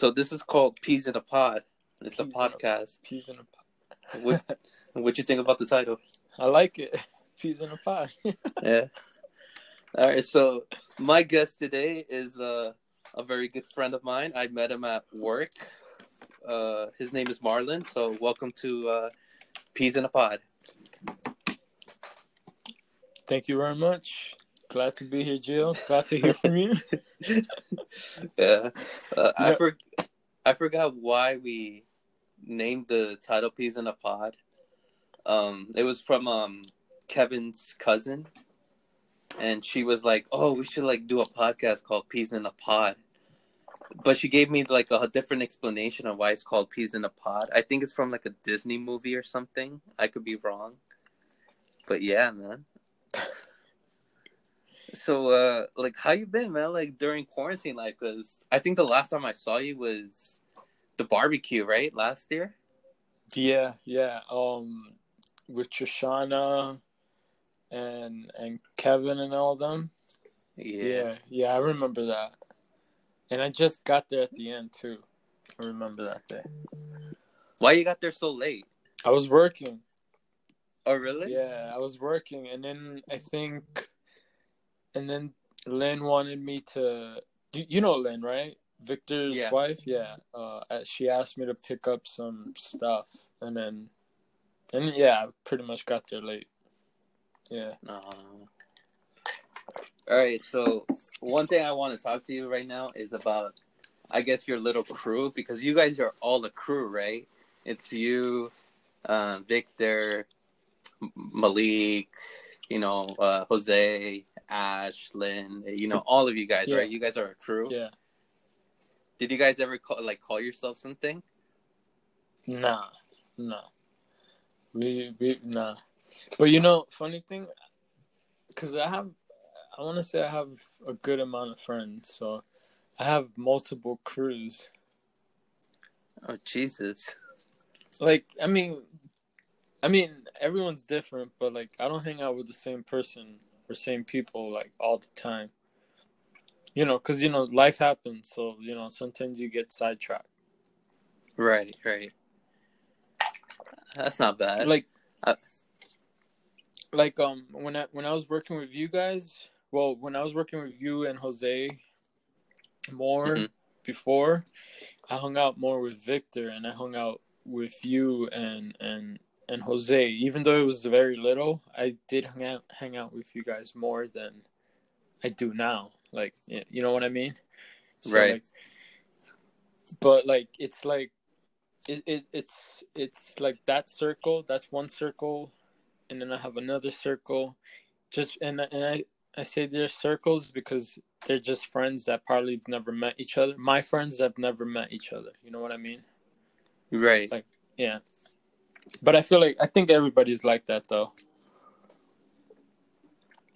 So this is called Peas in a Pod. It's a Peas in a- podcast. Peas in a pod. What what you think about the title? I like it. Peas in a pod. Yeah. All right. So my guest today is uh, a very good friend of mine. I met him at work. Uh, his name is Marlon. So welcome to uh, Peas in a Pod. Thank you very much. Glad to be here, Jill. Glad to hear from you. Yeah. Uh, I for I forgot why we named the title Peas in a Pod. Um, it was from um Kevin's cousin, and she was like, "Oh, we should like do a podcast called Peas in a Pod." But she gave me like a different explanation of why it's called Peas in a Pod. I think it's from like a Disney movie or something. I could be wrong, but yeah, man. So, uh, like, how you been, man? Like during quarantine, like, cause I think the last time I saw you was the barbecue, right? Last year. yeah, yeah. Um, with Shoshana and and Kevin and all them. Yeah, yeah. I remember that. And I just got there at the end too. I remember that day. Why you got there so late? I was working. Oh, really? Yeah, I was working, and then I think, and then Lynn wanted me to. You, you know Lynn, right? Victor's Yeah. wife. Yeah. Uh, uh, she asked me to pick up some stuff, and then, and yeah, I pretty much got there late. Yeah. No. All right. So one thing I want to talk to you right now is about, I guess, your little crew because you guys are all a crew, right? It's you, uh, Victor, Malik, you know, uh, Jose, Ash, Lynn. You know, all of you guys, Yeah. right? You guys are a crew. Yeah. Did you guys ever call like call yourself something? Nah. Nah. We we nah. But you know, funny thing, because I have, I want to say I have a good amount of friends, so I have multiple crews. Oh Jesus! like i mean i mean everyone's different but like i don't hang out with the same person or same people like all the time you know because you know life happens so you know sometimes you get sidetracked Right, right. That's not bad. like Uh, like um when i when i was working with you guys well when i was working with you and jose more Mhm. before i hung out more with victor and i hung out with you and and and jose even though it was very little i did hang out hang out with you guys more than i do now. Like you know what i mean? Right. like, but like it's like it, it it's it's like that circle that's one circle and then i have another circle. Just and and i i say they're circles because they're just friends that probably have never met each other my friends have never met each other you know what i mean? Right. like- yeah but i feel like i think everybody's like that though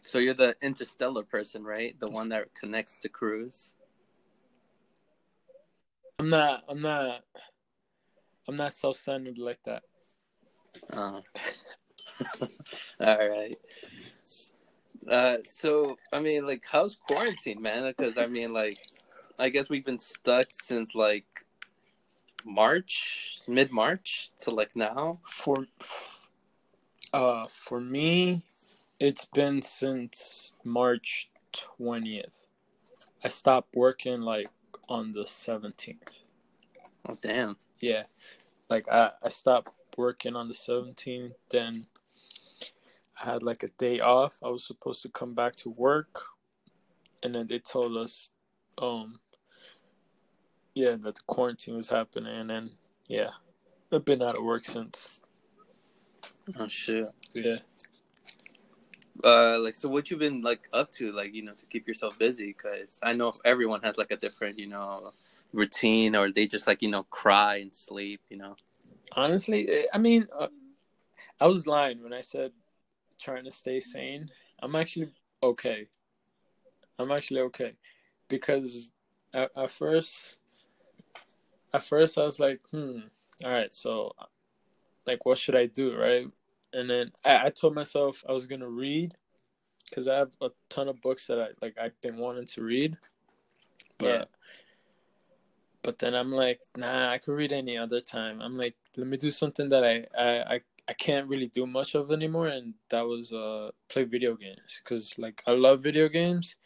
So you're the interstellar person, right? The one that connects the crews. i'm not i'm not i'm not self-centered like that Uh, all right. Uh, so I mean, like, how's quarantine, man? Because I mean, like, I guess we've been stuck since like March, mid March to like now. for uh for me it's been since march 20th i stopped working like on the 17th Oh damn. yeah like i i stopped working on the 17th then i had like a day off i was supposed to come back to work and then they told us um yeah that the quarantine was happening and then yeah i've been out of work since Oh shit. yeah Uh, like, so what you've been like up to, like, you know, to keep yourself busy? Because I know everyone has like a different, you know, routine, or they just like you know cry and sleep, you know. Honestly, eh, I mean, uh, I was lying when I said trying to stay sane. I'm actually okay. I'm actually okay because at, at first, at first I was like, hmm, all right, so like, what should I do, right? And then I, I told myself I was gonna read because I have a ton of books that I like I've been wanting to read, but Yeah. but then I'm like, nah, I could read any other time. I'm like, let me do something that I I I, I can't really do much of anymore, and that was uh play video games because like I love video games,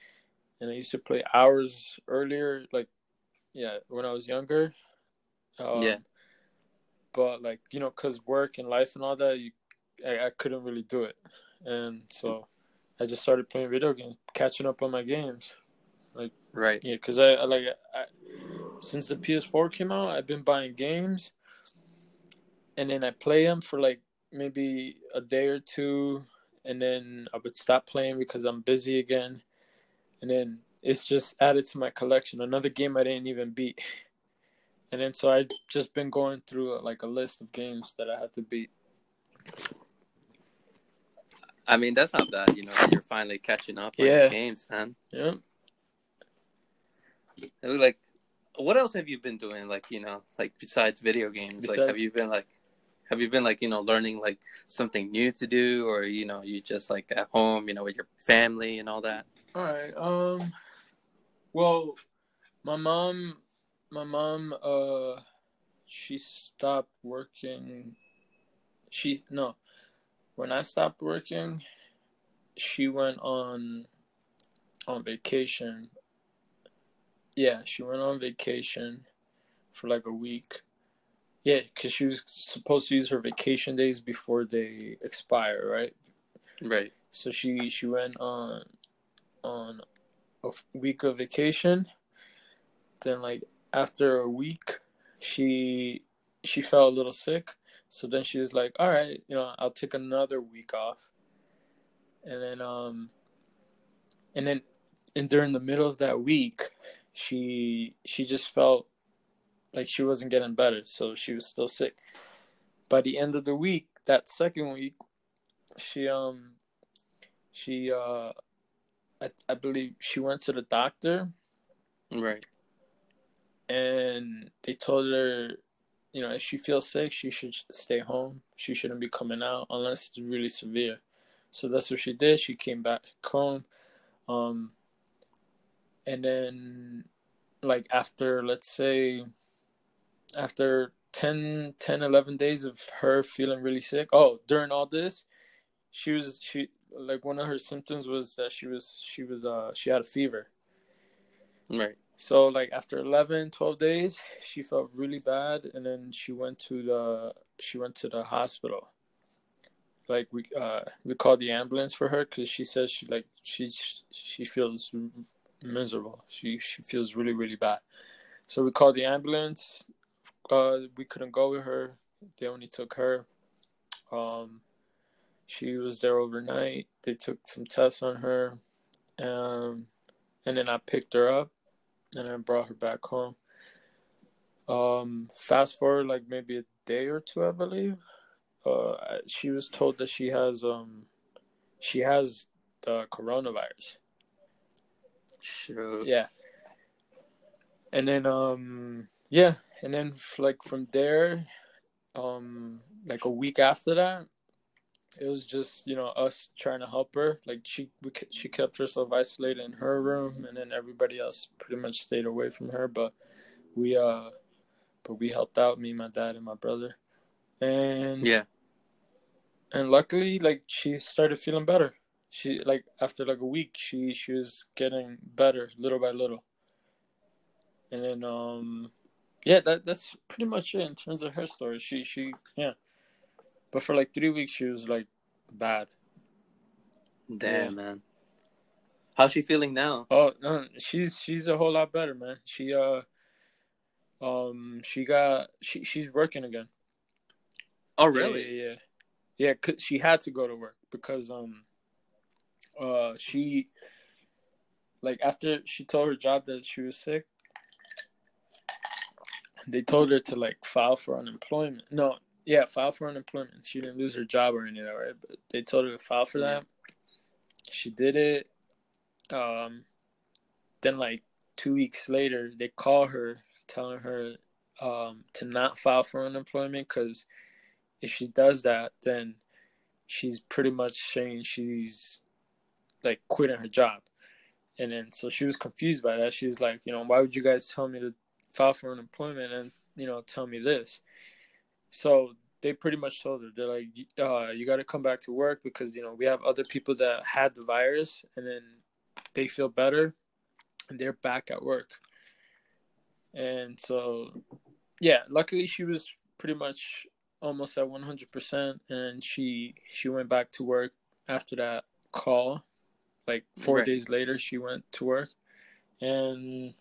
and I used to play hours earlier, like yeah, when I was younger. Um, Yeah. But like you know, cause work and life and all that, you, I, I couldn't really do it, and so I just started playing video games, catching up on my games. Like right. Yeah, cause I, I like I, since the PS4 came out, I've been buying games, and then I play them for like maybe a day or two, and then I would stop playing because I'm busy again, and then it's just added to my collection. Another game I didn't even beat, and then so I've just been going through like a list of games that I had to beat. I mean, that's not bad. You know, you're finally catching up on Yeah. games, man. Yeah. It was like, what else have you been doing? Like, you know, like besides video games, like, have you been like, have you been like, you know, learning like something new to do, or you know, you just like at home, you know, with your family and all that? All right. Um. Well, my mom, my mom, uh, she stopped working. She no, when I stopped working, she went on, on vacation. Yeah, she went on vacation, for like a week. Yeah, cause she was supposed to use her vacation days before they expire, right? Right. So she she went on on a week of vacation. Then like after a week, she she felt a little sick. So then she was like, "All right, you know, I'll take another week off." And then um and then and during the middle of that week, she she just felt like she wasn't getting better, so she was still sick. By the end of the week, that second week, she um she uh I, I believe she went to the doctor Right. And they told her you know if she feels sick she should stay home. She shouldn't be coming out unless it's really severe. So that's what she did. She came back home. Um and then like after let's say after 10 10 11 days of her feeling really sick oh during all this she was she like one of her symptoms was that she was she was uh she had a fever. Right. So like after 11 12 days she felt really bad and then she went to the she went to the hospital. Like we uh we called the ambulance for her because she says she like she she feels miserable. She she feels really really bad. So we called the ambulance. Uh we couldn't go with her. They only took her. Um she was there overnight. They took some tests on her um and then i picked her up and I brought her back home. Um, fast forward like maybe a day or two, I believe. Uh, she was told that she has um, she has the coronavirus. Sure. Yeah. And then um, yeah, and then like from there, um, like a week after that, it was just you know us trying to help her. Like she we, she kept herself isolated in her room, and then everybody else pretty much stayed away from her. But we uh, but we helped out me, my dad, and my brother, and Yeah. and luckily like she started feeling better. She like after like a week, she she was getting better little by little, and then um, yeah, that that's pretty much it in terms of her story. She she yeah. But for like three weeks, she was like bad. Damn, Yeah. man. How's she feeling now? Oh no, she's she's a whole lot better, man. She uh, um, she got she she's working again. Oh, Yeah, really? Yeah, yeah, yeah. 'cause she had to go to work because um, uh, she like after she told her job that she was sick, they told her to like file for unemployment. No, yeah, file for unemployment. She didn't lose her job or anything, right? But they told her to file for that. She did it. Um, then like two weeks later, they call her telling her um to not file for unemployment because if she does that, then she's pretty much saying she's like quitting her job. And then so she was confused by that. She was like, you know, why would you guys tell me to file for unemployment and you know tell me this. So they pretty much told her they're like, uh, you got to come back to work because you know we have other people that had the virus and then they feel better and they're back at work. And so, yeah, luckily she was pretty much almost at 100% and she she went back to work after that call like 4 right. days later she went to work and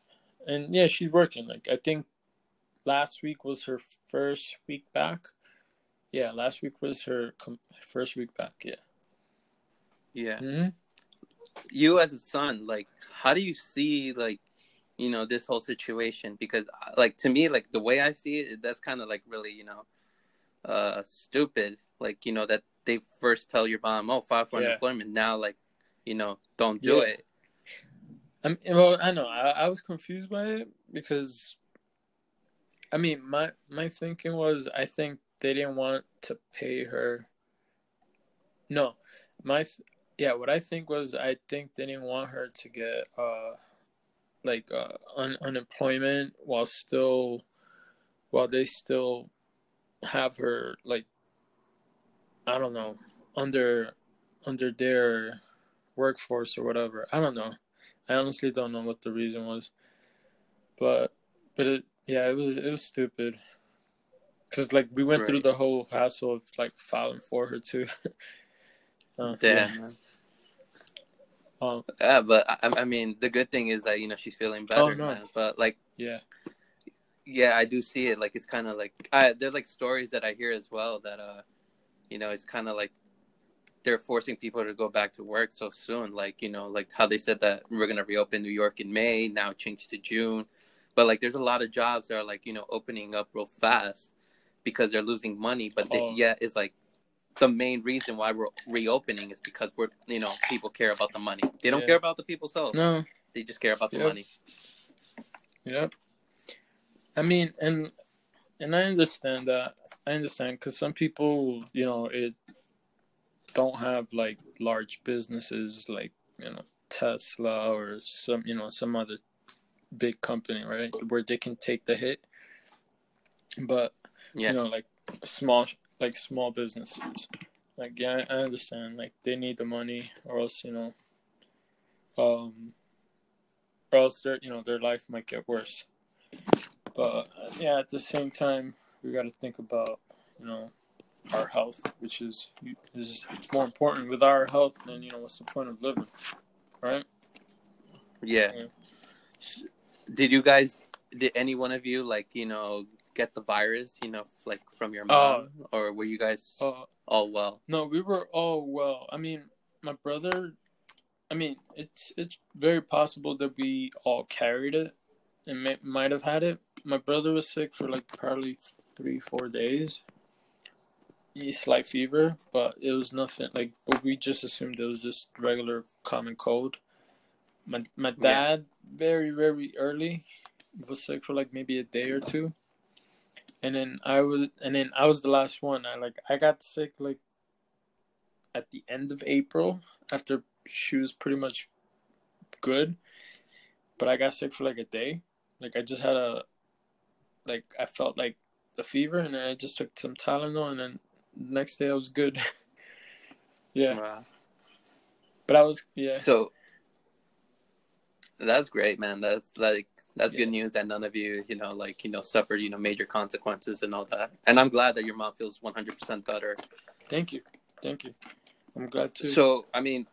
and yeah she's working like i think last week was her first week back? Yeah last week was her com- first week back yeah. Yeah. Mm-hmm. you as a son like how do you see like you know this whole situation? Because uh, like to me like the way i see it that's kind of like really you know uh stupid. Like you know that they first tell your mom oh file for yeah. unemployment. Now like you know don't do yeah. it. I well i know. I, I was confused by it because i mean my my thinking was i think they didn't want to pay her no my yeah what i think was i think they didn't want her to get uh like uh, un- unemployment while still while they still have her like I don't know under under their workforce or whatever. I don't know. I honestly don't know what the reason was, but but it yeah it was it was stupid because like we went right. through the whole hassle of like filing for her too. uh, Damn. Yeah. Um, yeah, but I, I, mean, the good thing is that you know she's feeling better, oh, no. man. But like, yeah, yeah, I do see it. Like, it's kind of like I, there's like stories that I hear as well that uh, you know, it's kind of like they're forcing people to go back to work so soon. Like, you know, like how they said that we're gonna reopen New York in May, now changed to June. But like, there's a lot of jobs that are like you know opening up real fast because they're losing money. But oh. they, yeah, it's like the main reason why we're reopening is because we're you know people care about the money. They don't yeah. care about the people's health. No, they just care about the yep. money. Yep. I mean, and and I understand that. I understand because some people, you know, it don't have like large businesses like you know Tesla or some you know some other big company, right, where they can take the hit. But yeah. you know, like small like small businesses. Like yeah, I understand. Like they need the money, or else you know, um, or else their you know their life might get worse. But yeah, at the same time, we got to think about you know our health, which is is it's more important with our health than you know what's the point of living, right? Yeah. yeah. Did you guys? Did any one of you like you know get the virus, you know, like from your mom, uh, or were you guys uh, all well? No, we were all well. I mean, my brother. I mean, it's it's very possible that we all carried it and may, might have had it. My brother was sick for like probably three, four days. He slight fever, but it was nothing like. But we just assumed it was just regular common cold. My my dad yeah. Very very early was sick for like maybe a day or two and then I was and then I was the last one. I like I got sick like at the end of April after she was pretty much good, but I got sick for like a day. Like I just had a like I felt like a fever, and I just took some Tylenol, and then next day I was good. yeah. Wow. But I was yeah. So that's great, man. That's like that's yeah. good news that none of you, you know, like, you know, suffered, you know, major consequences and all that. And I'm glad that your mom feels 100% better. Thank you. Thank you. I'm glad too. So, I mean,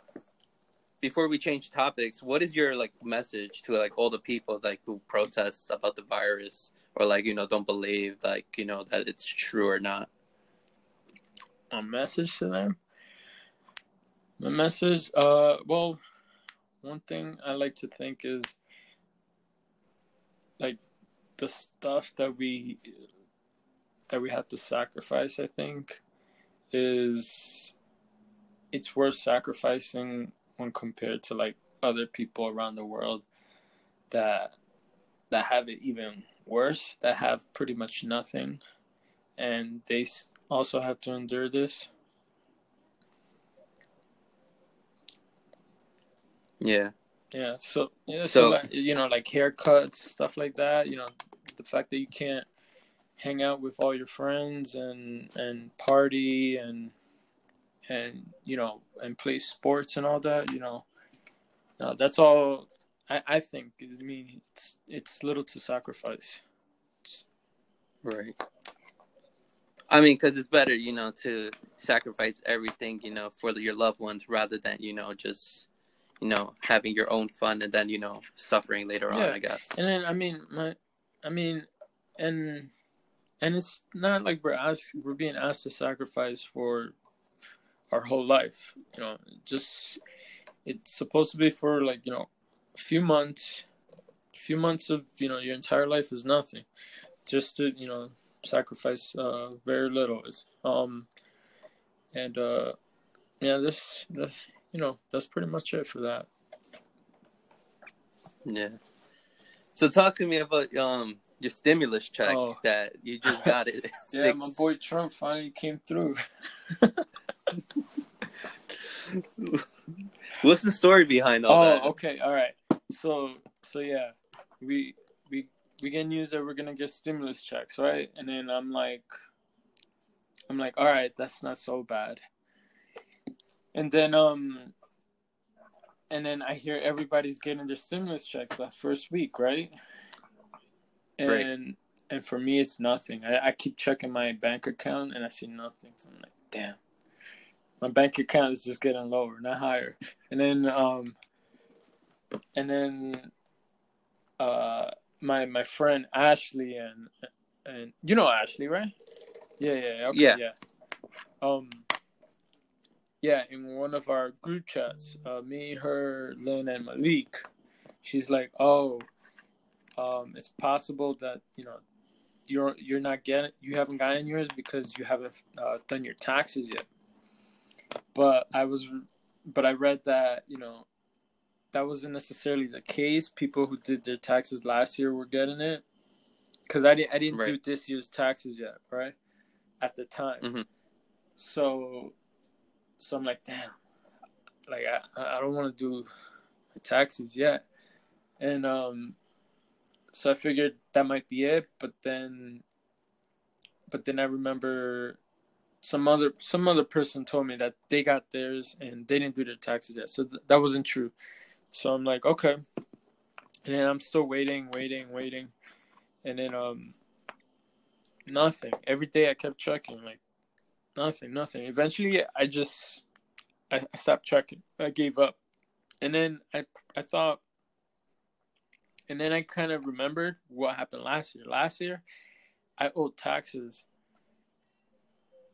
before we change topics, what is your like message to like all the people like who protest about the virus or like, you know, don't believe like, you know, that it's true or not? A message to them? My message, uh, well, one thing I like to think is like the stuff that we that we have to sacrifice i think is it's worth sacrificing when compared to like other people around the world that that have it even worse that have pretty much nothing. And they also have to endure this yeah yeah. So yeah. So, so like, you know, like haircuts, stuff like that. You know, the fact that you can't hang out with all your friends and and party and and you know and play sports and all that you know no, that's all I, I think I mean it's it's little to sacrifice Right. I mean, because it's better, you know, to sacrifice everything, you know, for your loved ones rather than, you know, just, you know, having your own fun and then, you know, suffering later Yeah. on, I guess. and then I mean my I mean and and it's not like we're asked we're being asked to sacrifice for our whole life you know just it's supposed to be for like you know a few months a few months of you know your entire life is nothing just to you know sacrifice uh very little is um and uh yeah this this you know that's pretty much it for that Yeah. So talk to me about um your stimulus check Oh. that you just got it. yeah six- my boy trump finally came through What's the story behind all oh that? Oh, okay all right so so yeah we we we get news that we're gonna get stimulus checks right and then i'm like i'm like all right that's not so bad and then um and then i hear everybody's getting their stimulus checks that first week right? And Right. and for me it's nothing. I, I keep checking my bank account and i see nothing. I'm like damn. My bank account is just getting lower not higher. And then um and then uh my my friend Ashley and and you know Ashley right? Yeah yeah yeah, okay, Yeah. yeah. Um yeah in one of our group chats uh me her Lynn and Malik she's like oh um it's possible that you know you're you're not getting you haven't gotten yours because you haven't uh, done your taxes yet but I was but I read that you know that wasn't necessarily the case. People who did their taxes last year were getting it because I didn't. I didn't do this year's taxes yet, right? At the time, Mhm. so so I'm like, damn, like I I don't want to do taxes yet, and um, so I figured that might be it. But then, but then I remember some other some other person told me that they got theirs and they didn't do their taxes yet, so th- that wasn't true. So I'm like, okay. And then I'm still waiting, waiting, waiting. And then um nothing. Every day I kept checking, like nothing, nothing. Eventually I just I, stopped checking. I gave up. And then I I thought and then I kind of remembered what happened last year. Last year I owed taxes.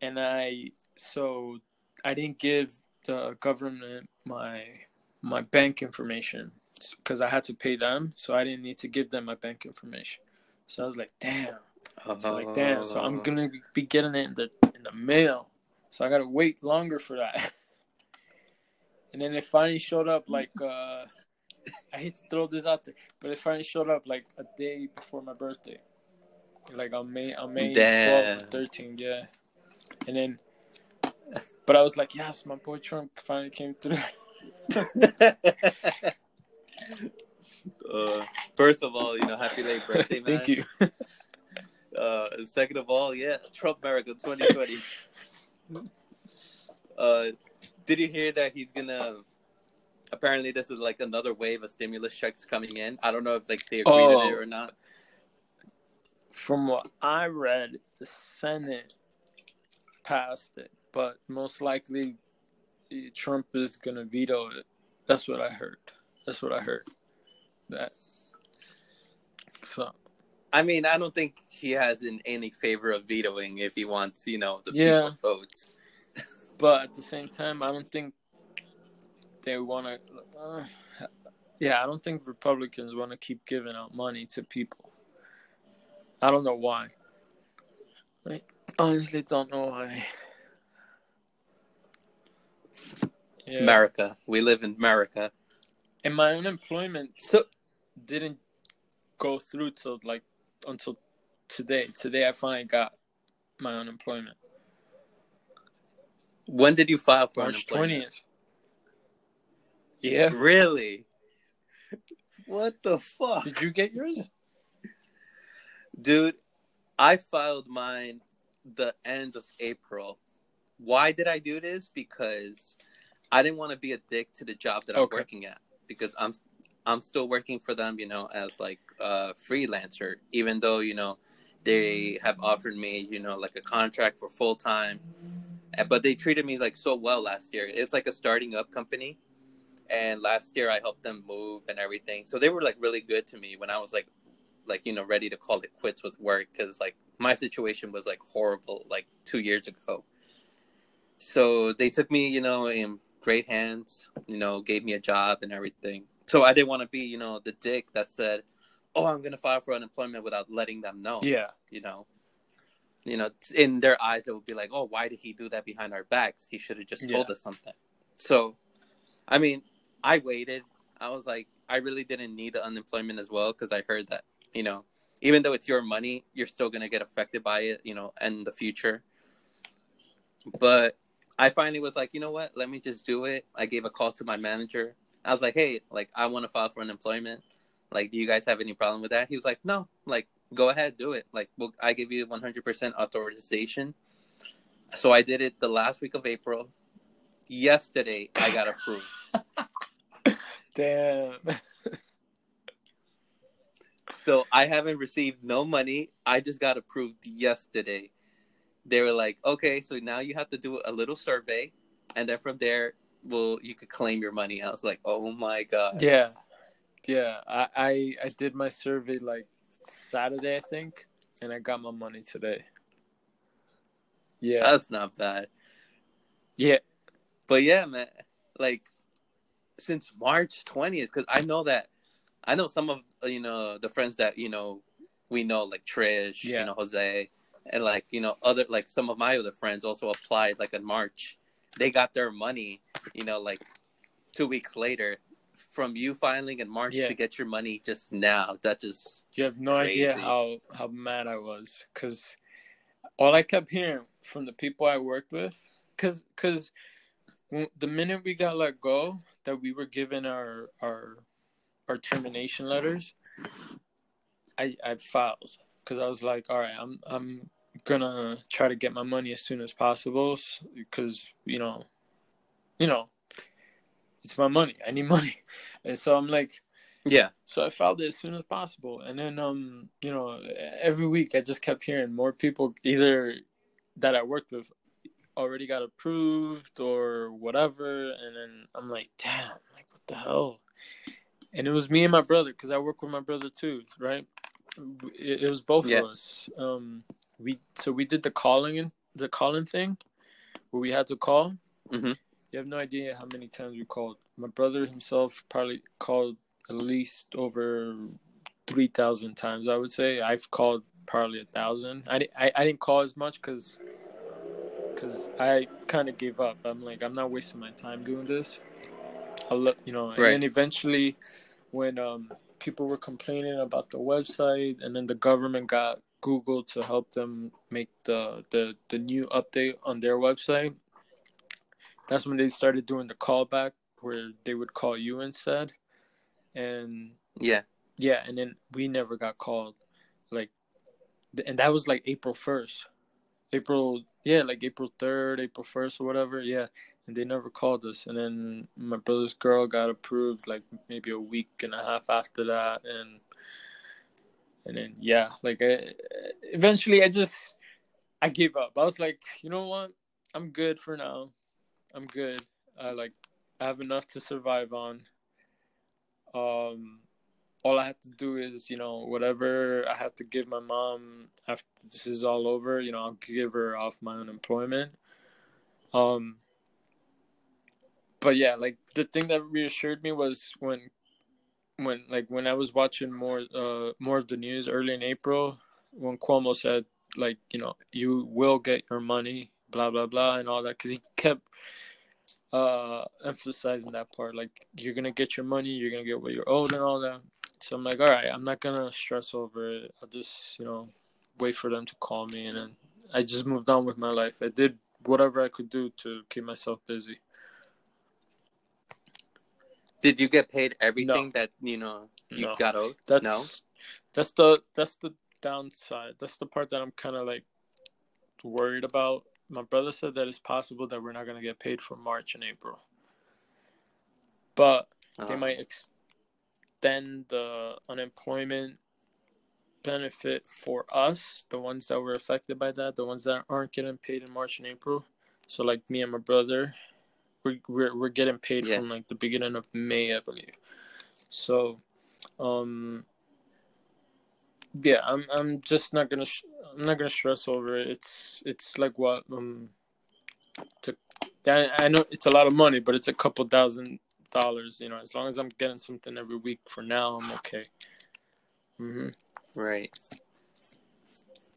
And I so I didn't give the government my my bank information because I had to pay them, so I didn't need to give them my bank information. So I was like, damn. So like, damn. So I'm gonna be getting it in the the mail. So I gotta wait longer for that. And then it finally showed up like uh I hate to throw this out there, but it finally showed up like a day before my birthday. Like on May on May. 12th, 13th, yeah. And then but I was like, yes, my boy Trump finally came through. uh, first of all, you know, happy late birthday, man. Thank you. Uh, second of all, yeah, Trump America 2020. uh, did you hear that he's gonna? Apparently, this is like another wave of stimulus checks coming in. I don't know if like they agree Oh. it or not. From what I read, the Senate passed it, but most likely eh, Trump is gonna veto it. That's what I heard. That's what I heard. That. So I mean, I don't think he has in any favor of vetoing if he wants, you know, the Yeah. people's votes. but at the same time, I don't think they want to. Uh, yeah, I don't think Republicans want to keep giving out money to people. I don't know why. I honestly don't know why. It's Yeah. America. We live in America. And my unemployment So, didn't go through till like until today. Today I finally got my unemployment. when did you file for March unemployment? twentieth. Yeah. Really? What the fuck? Did you get yours? Dude, I filed mine the end of April. Why did I do this? Because I didn't want to be a dick to the job that I'm Okay. working at because I'm I'm still working for them, you know, as like a freelancer, even though, you know, they have offered me, you know, like a contract for full time. But they treated me like so well last year. It's like a starting up company. And last year I helped them move and everything. So they were like really good to me when I was like like, you know, ready to call it quits with work cuz like my situation was like horrible like 2 years ago. So they took me, you know, in great hands, you know, gave me a job and everything. So I didn't want to be, you know, the dick that said, "Oh, I'm going to file for unemployment" without letting them know. Yeah. You know, you know, in their eyes, it would be like, "Oh, why did he do that behind our backs? He should have just told Yeah. us something." So, I mean, I waited. I was like, I really didn't need the unemployment as well because I heard that, you know, even though it's your money, you're still going to get affected by it, you know, in the future. But I finally was like, you know what? Let me just do it. I gave a call to my manager. I was like, hey, like I want to file for unemployment. Like, do you guys have any problem with that? He was like, no. Like, go ahead, do it. Like, well, I give you 100% authorization. So I did it the last week of April. Yesterday, I got approved. Damn. So I haven't received no money. I just got approved yesterday. They were like, okay, so now you have to do a little survey, and then from there, well, you could claim your money. I was like, oh my god. Yeah, yeah. I, I I did my survey like Saturday, I think, and I got my money today. Yeah, That's not bad. yeah, But yeah, man, like since March 20th, because I know that I know some of uh, you know the friends that you know we know like Trish, Yeah. you know Jose, and like you know other like some of my other friends also applied like in March. They got their money, you know, like two weeks later. From you filing in March Yeah. to get your money just now, that just you have no idea how how mad I was because all I kept hearing from the people I worked with, because because the minute we got let go, that we were given our our our termination letters, I I filed because I was like, all right, I'm I'm gonna try to get my money as soon as possible because you know, you know, it's my money. I need money, and so I'm like. yeah, So I filed it as soon as possible, and then um, you know, every week I just kept hearing more people either that I worked with already got approved or whatever, and then I'm like, damn, like what the hell? And it was me and my brother because I work with my brother too, right? It, it was both Yeah. of us. Um, we so we did the calling the calling thing where we had to call. Mhm. You have no idea how many times we called. My brother himself probably called at least over three thousand times. I would say I've called probably a thousand. I, I, I didn't call as much because because I kind of gave up. I'm like I'm not wasting my time doing this. I look, you know, and Right. then eventually when um people were complaining about the website, and then the government got Google to help them make the the the new update on their website. That's when they started doing the callback where they would call you instead, and yeah, yeah, and then we never got called, like, and that was like April first, April yeah, like April third, April first or whatever, yeah, and they never called us, and then my brother's girl got approved like maybe a week and a half after that, and and then yeah, like I, eventually I just I gave up. I was like, you know what, I'm good for now, I'm good. I like I have enough to survive on. Um all I have to do is, you know, whatever I have to give my mom after this is all over, you know, I'll give her off my unemployment. Um, but yeah, like the thing that reassured me was when, when like when I was watching more, uh, more of the news early in April, when Cuomo said like, you know, you will get your money, blah blah blah, and all that, because he kept uh emphasizing that part like you're gonna get your money you're gonna get what you're owed and all that. So i'm like all right i'm not gonna stress over it. I'll just you know wait for them to call me and then i just moved on with my life. I did whatever i could do to keep myself busy Did you get paid everything that you know you No. got owed? that's no. that's the that's the downside. That's the part that I'm kind of like worried about. My brother said that it's possible that we're not gonna get paid for March and April, but uh-huh. they might extend the unemployment benefit for us, the ones that were affected by that, the ones that aren't getting paid in March and April. So like me and my brother, we're we're, we're getting paid yeah. from like the beginning of May, I believe. So, um, yeah, I'm I'm just not gonna sh- I'm not gonna stress over it. It's it's like what um, to, I, I know it's a lot of money, but it's a couple thousand dollars. You know, as long as I'm getting something every week for now, I'm okay. Mm-hmm. Right.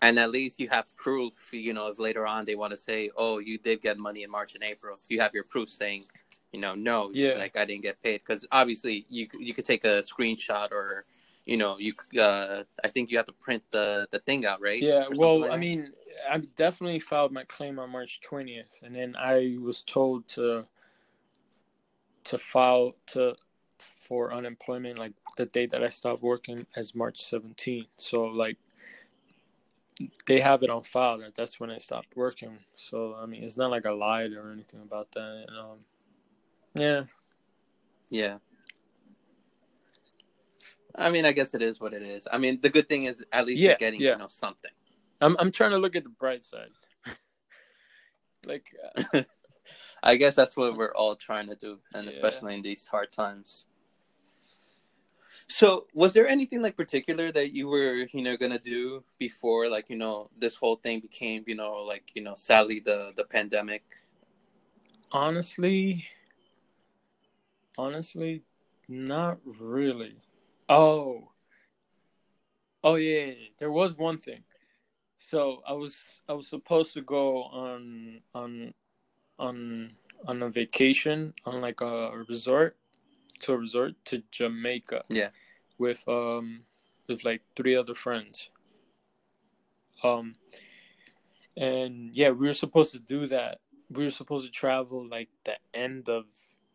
And at least you have proof, you know, if later on they want to say, oh, you did get money in March and April. You have your proof saying, you know, no, yeah. like I didn't get paid. Because obviously you you could take a screenshot or, you know, you uh, I think you have to print the, the thing out, right? Yeah, well, like I mean, I definitely filed my claim on March 20th. And then I was told to to file to for unemployment like the date that I stopped working as March 17th. So like they have it on file that that's when I stopped working. So I mean, it's not like I lied or anything about that. Um, yeah. Yeah. I mean, I guess it is what it is. I mean, the good thing is at least yeah, you're getting yeah. you know something. I'm I'm trying to look at the bright side. like, uh... I guess that's what we're all trying to do, and yeah. especially in these hard times. So, was there anything like particular that you were, you know, gonna do before, like, you know, this whole thing became, you know, like, you know, sadly the the pandemic? Honestly, honestly, not really. Oh, oh yeah, there was one thing. So I was I was supposed to go on on on on a vacation on like a resort to a resort to Jamaica. Yeah. With um with like three other friends. Um and yeah, we were supposed to do that. We were supposed to travel like the end of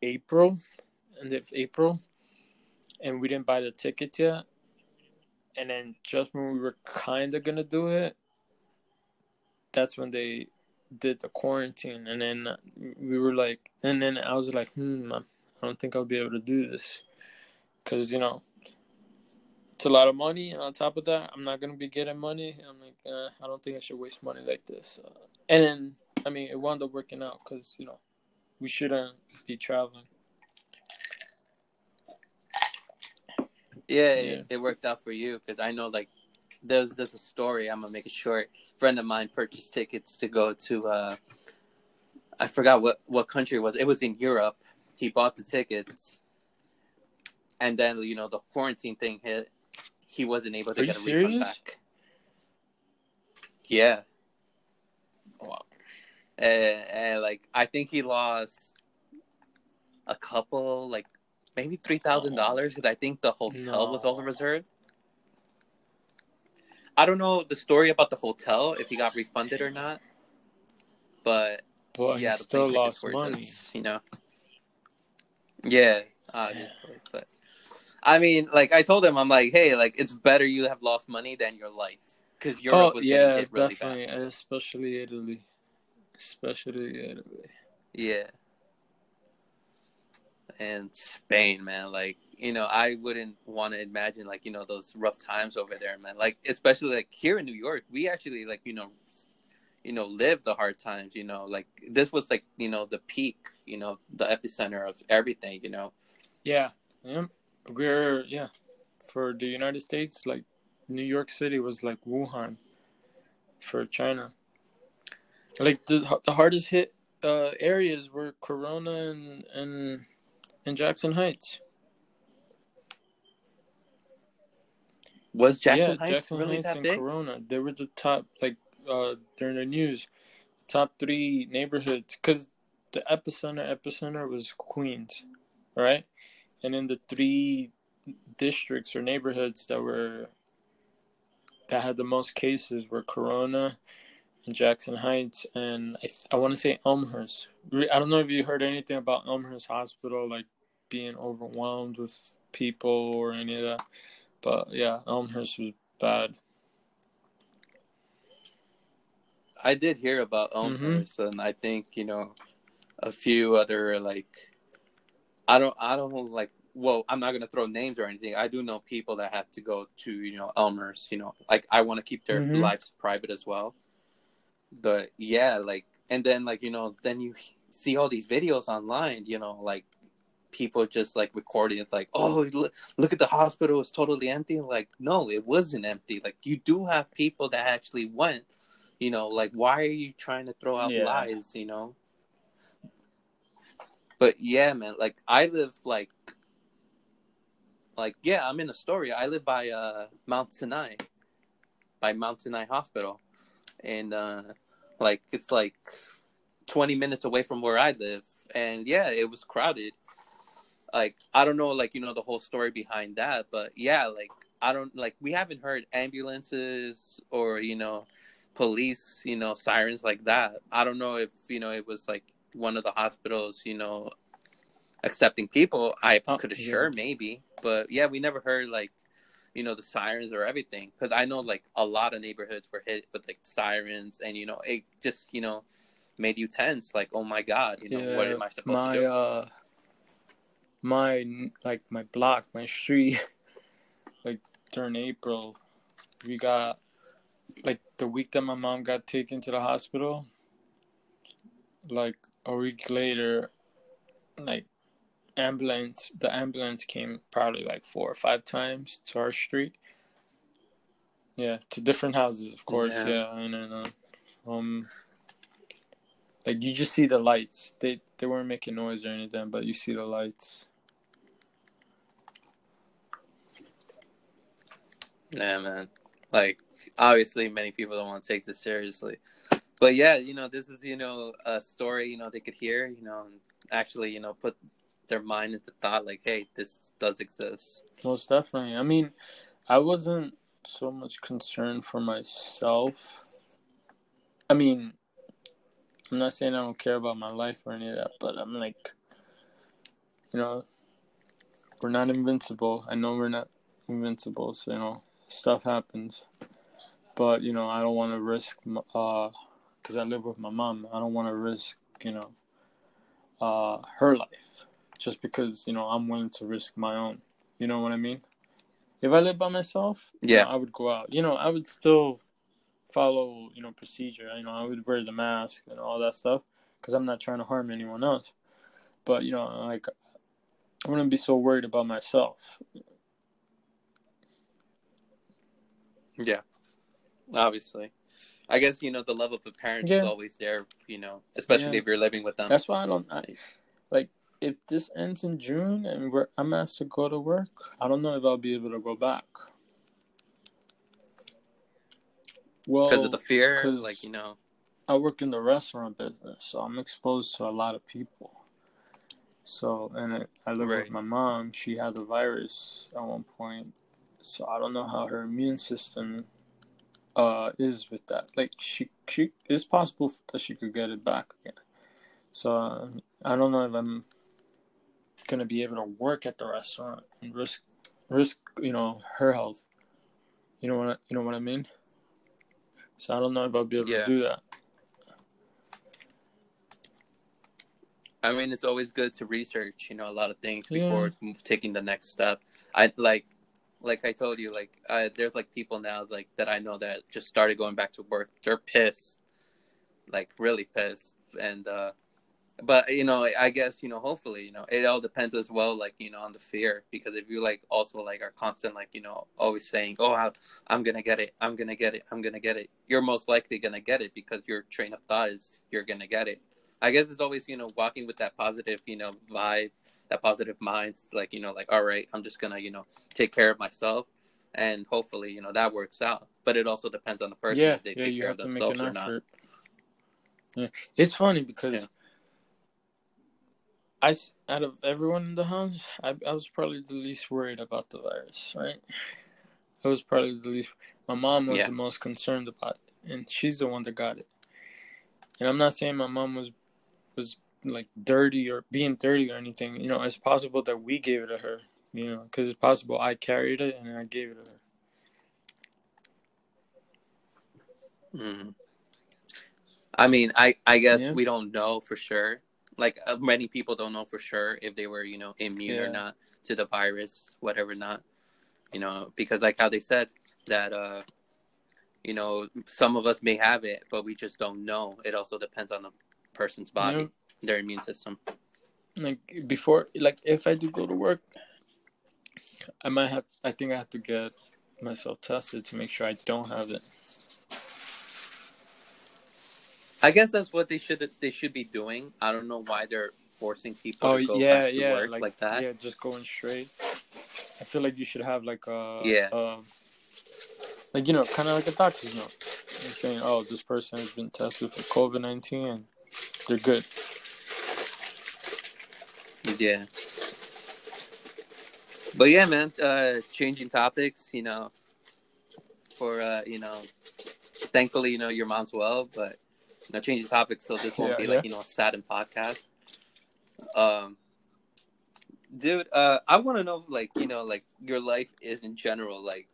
April, end of April, and we didn't buy the tickets yet. And then just when we were kind of gonna do it, that's when they did the quarantine, and then we were like, and then I was like, hmm, I don't think I'll be able to do this because you know it's a lot of money. And on top of that, I'm not gonna be getting money. I'm like, eh, I don't think I should waste money like this. Uh, and then, I mean, it wound up working out because you know we shouldn't be traveling. Yeah, yeah. It, it, worked out for you because I know like there's there's a story. I'm gonna make it short. A friend of mine purchased tickets to go to uh, I forgot what what country it was. It was in Europe, he bought the tickets, and then you know the quarantine thing hit. He wasn't able to Are get a serious? refund back. Yeah. Wow. And, and like I think he lost a couple, like maybe three thousand dollars because I think the hotel no. was also reserved. I don't know the story about the hotel if he got refunded or not, but well, yeah, the still lost money. Just, you know. Yeah, obviously, but I mean, like I told him, I'm like, hey, like it's better you have lost money than your life because Europe oh, was yeah, getting hit really definitely, bad. especially Italy, especially Italy. Yeah, and Spain, man. Like you know, I wouldn't want to imagine like you know those rough times over there, man. Like especially like here in New York, we actually like you know you know lived the hard times you know like this was like you know the peak you know the epicenter of everything you know? Yeah yeah. We're yeah for the united states like new york city was like wuhan for china. Like the the hardest hit uh, areas were corona and and and jackson heights. Was jackson yeah, heights jackson really heights that and big? corona they were the top like uh, during the news, top three neighborhoods, because the epicenter epicenter was Queens, right? And in the three districts or neighborhoods that were that had the most cases were Corona and Jackson Heights and I, I want to say Elmhurst. I don't know if you heard anything about Elmhurst Hospital like being overwhelmed with people or any of that, but yeah, Elmhurst was bad. I did hear about Mhm. And I think you know a few other like I don't I don't like. Well, I'm not gonna throw names or anything. I do know people that had to go to you know Elmhurst. You know, like I want to keep their Mhm. lives private as well. But yeah, like and then like you know then you see all these videos online. You know, like people just like recording. It's like, oh, look, look at the hospital; it's totally empty. Like, no, it wasn't empty. Like, you do have people that actually went. You know, like, why are you trying to throw out Yeah. lies? You know. But yeah, man. Like, I live like, like yeah, I'm in Astoria. I live by uh Mount Sinai, by Mount Sinai Hospital, and uh like it's like 20 minutes away from where I live. And yeah, it was crowded like I don't know like you know the whole story behind that, but yeah, like I don't like we haven't heard ambulances or you know police, you know, sirens like that. I don't know if you know it was like one of the hospitals, you know, accepting people. I Oh, could yeah. assure maybe, but yeah, we never heard like you know the sirens or everything because I know like a lot of neighborhoods were hit with like sirens and you know it just you know made you tense like oh my god you know what am I supposed my to do? uh my like my block my street like during april we got like the week that my mom got taken to the hospital like a week later like ambulance the ambulance came probably like four or five times to our street yeah to different houses of course Yeah. yeah, and then uh, um like you just see the lights they they weren't making noise or anything but you see the lights Yeah, man. Like, obviously, many people don't want to take this seriously. But yeah, you know, this is, you know, a story, you know, they could hear, you know, and actually, you know, put their mind into thought, like, hey, this does exist. Most definitely. I mean, I wasn't so much concerned for myself. I mean, I'm not saying I don't care about my life or any of that, but I'm like, you know, we're not invincible. I know we're not invincible, so, you know, stuff happens. But, you know, I don't want to risk, m- uh, because I live with my mom, I don't want to risk, you know, uh, her life just because, you know, I'm willing to risk my own. You know what I mean? If I lived by myself, you Yeah. know, I would go out. You know, I would still follow, you know, procedure. You know, I would wear the mask and all that stuff because I'm not trying to harm anyone else. But you know, like I wouldn't be so worried about myself. Yeah, obviously. I guess, you know, the love of a parent Yeah. is always there, you know, especially Yeah. if you're living with them. That's why I don't I, like if this ends in June and we're, I'm asked to go to work. I don't know if I'll be able to go back. Well, Because of the fear, like, you know. I work in the restaurant business, so I'm exposed to a lot of people. So, and I, I live Right. with my mom. She had the virus at one point, so I don't know how her immune system uh, is with that. Like, she she it's possible that she could get it back again. So uh, I don't know if I'm gonna be able to work at the restaurant and risk risk you know her health. You know what I, you know what I mean. So I don't know if I'll be able Yeah. to do that. I mean, it's always good to research, you know, a lot of things before move- taking the next step. I like, like I told you, like I, there's like people now like that I know that just started going back to work. They're pissed, like really pissed, and uh but you know, I guess you know, hopefully, you know, it all depends as well, like you know, on the fear. Because if you like also like are constant, like you know, always saying, "Oh, I'm gonna get it, I'm gonna get it, I'm gonna get it," you're most likely gonna get it because your train of thought is you're gonna get it. I guess it's always you know walking with that positive you know vibe, that positive mind. It's Like you know, like all right, I'm just gonna you know take care of myself, and hopefully you know that works out. But it also depends on the person yeah, if they yeah, take care of to themselves or not. Yeah, it's funny because Yeah. I, out of everyone in the house, I, I was probably the least worried about the virus, right? I was probably the least. My mom was Yeah. the most concerned about it, and she's the one that got it. And I'm not saying my mom was was like dirty or being dirty or anything. You know, it's possible that we gave it to her. You know, because it's possible I carried it and I gave it to her. Mhm. I mean, I I guess Yeah. we don't know for sure. Like uh, many people don't know for sure if they were, you know, immune or not to the virus, whatever not. You know, because like how they said that uh you know, some of us may have it, but we just don't know. It also depends on the person's body, know- their immune system. like before like if I do go to work, I might have I think I have to get myself tested to make sure I don't have it. I guess that's what they should they should be doing. I don't know why they're forcing people Oh to go yeah, back to yeah, work like, like, that. Yeah, just going straight. I feel like you should have like a Yeah. um, like you know, kind of like a doctor's note. You're saying, oh, this person has been tested for COVID nineteen, and they're good. Yeah. But yeah, man, uh changing topics, you know, for uh, you know, thankfully, you know, your mom's well, but you know, changing topics so this won't Yeah, be yeah. like, you know, a saddened podcast. Um dude, uh I wanna know like, you know, like your life is in general, like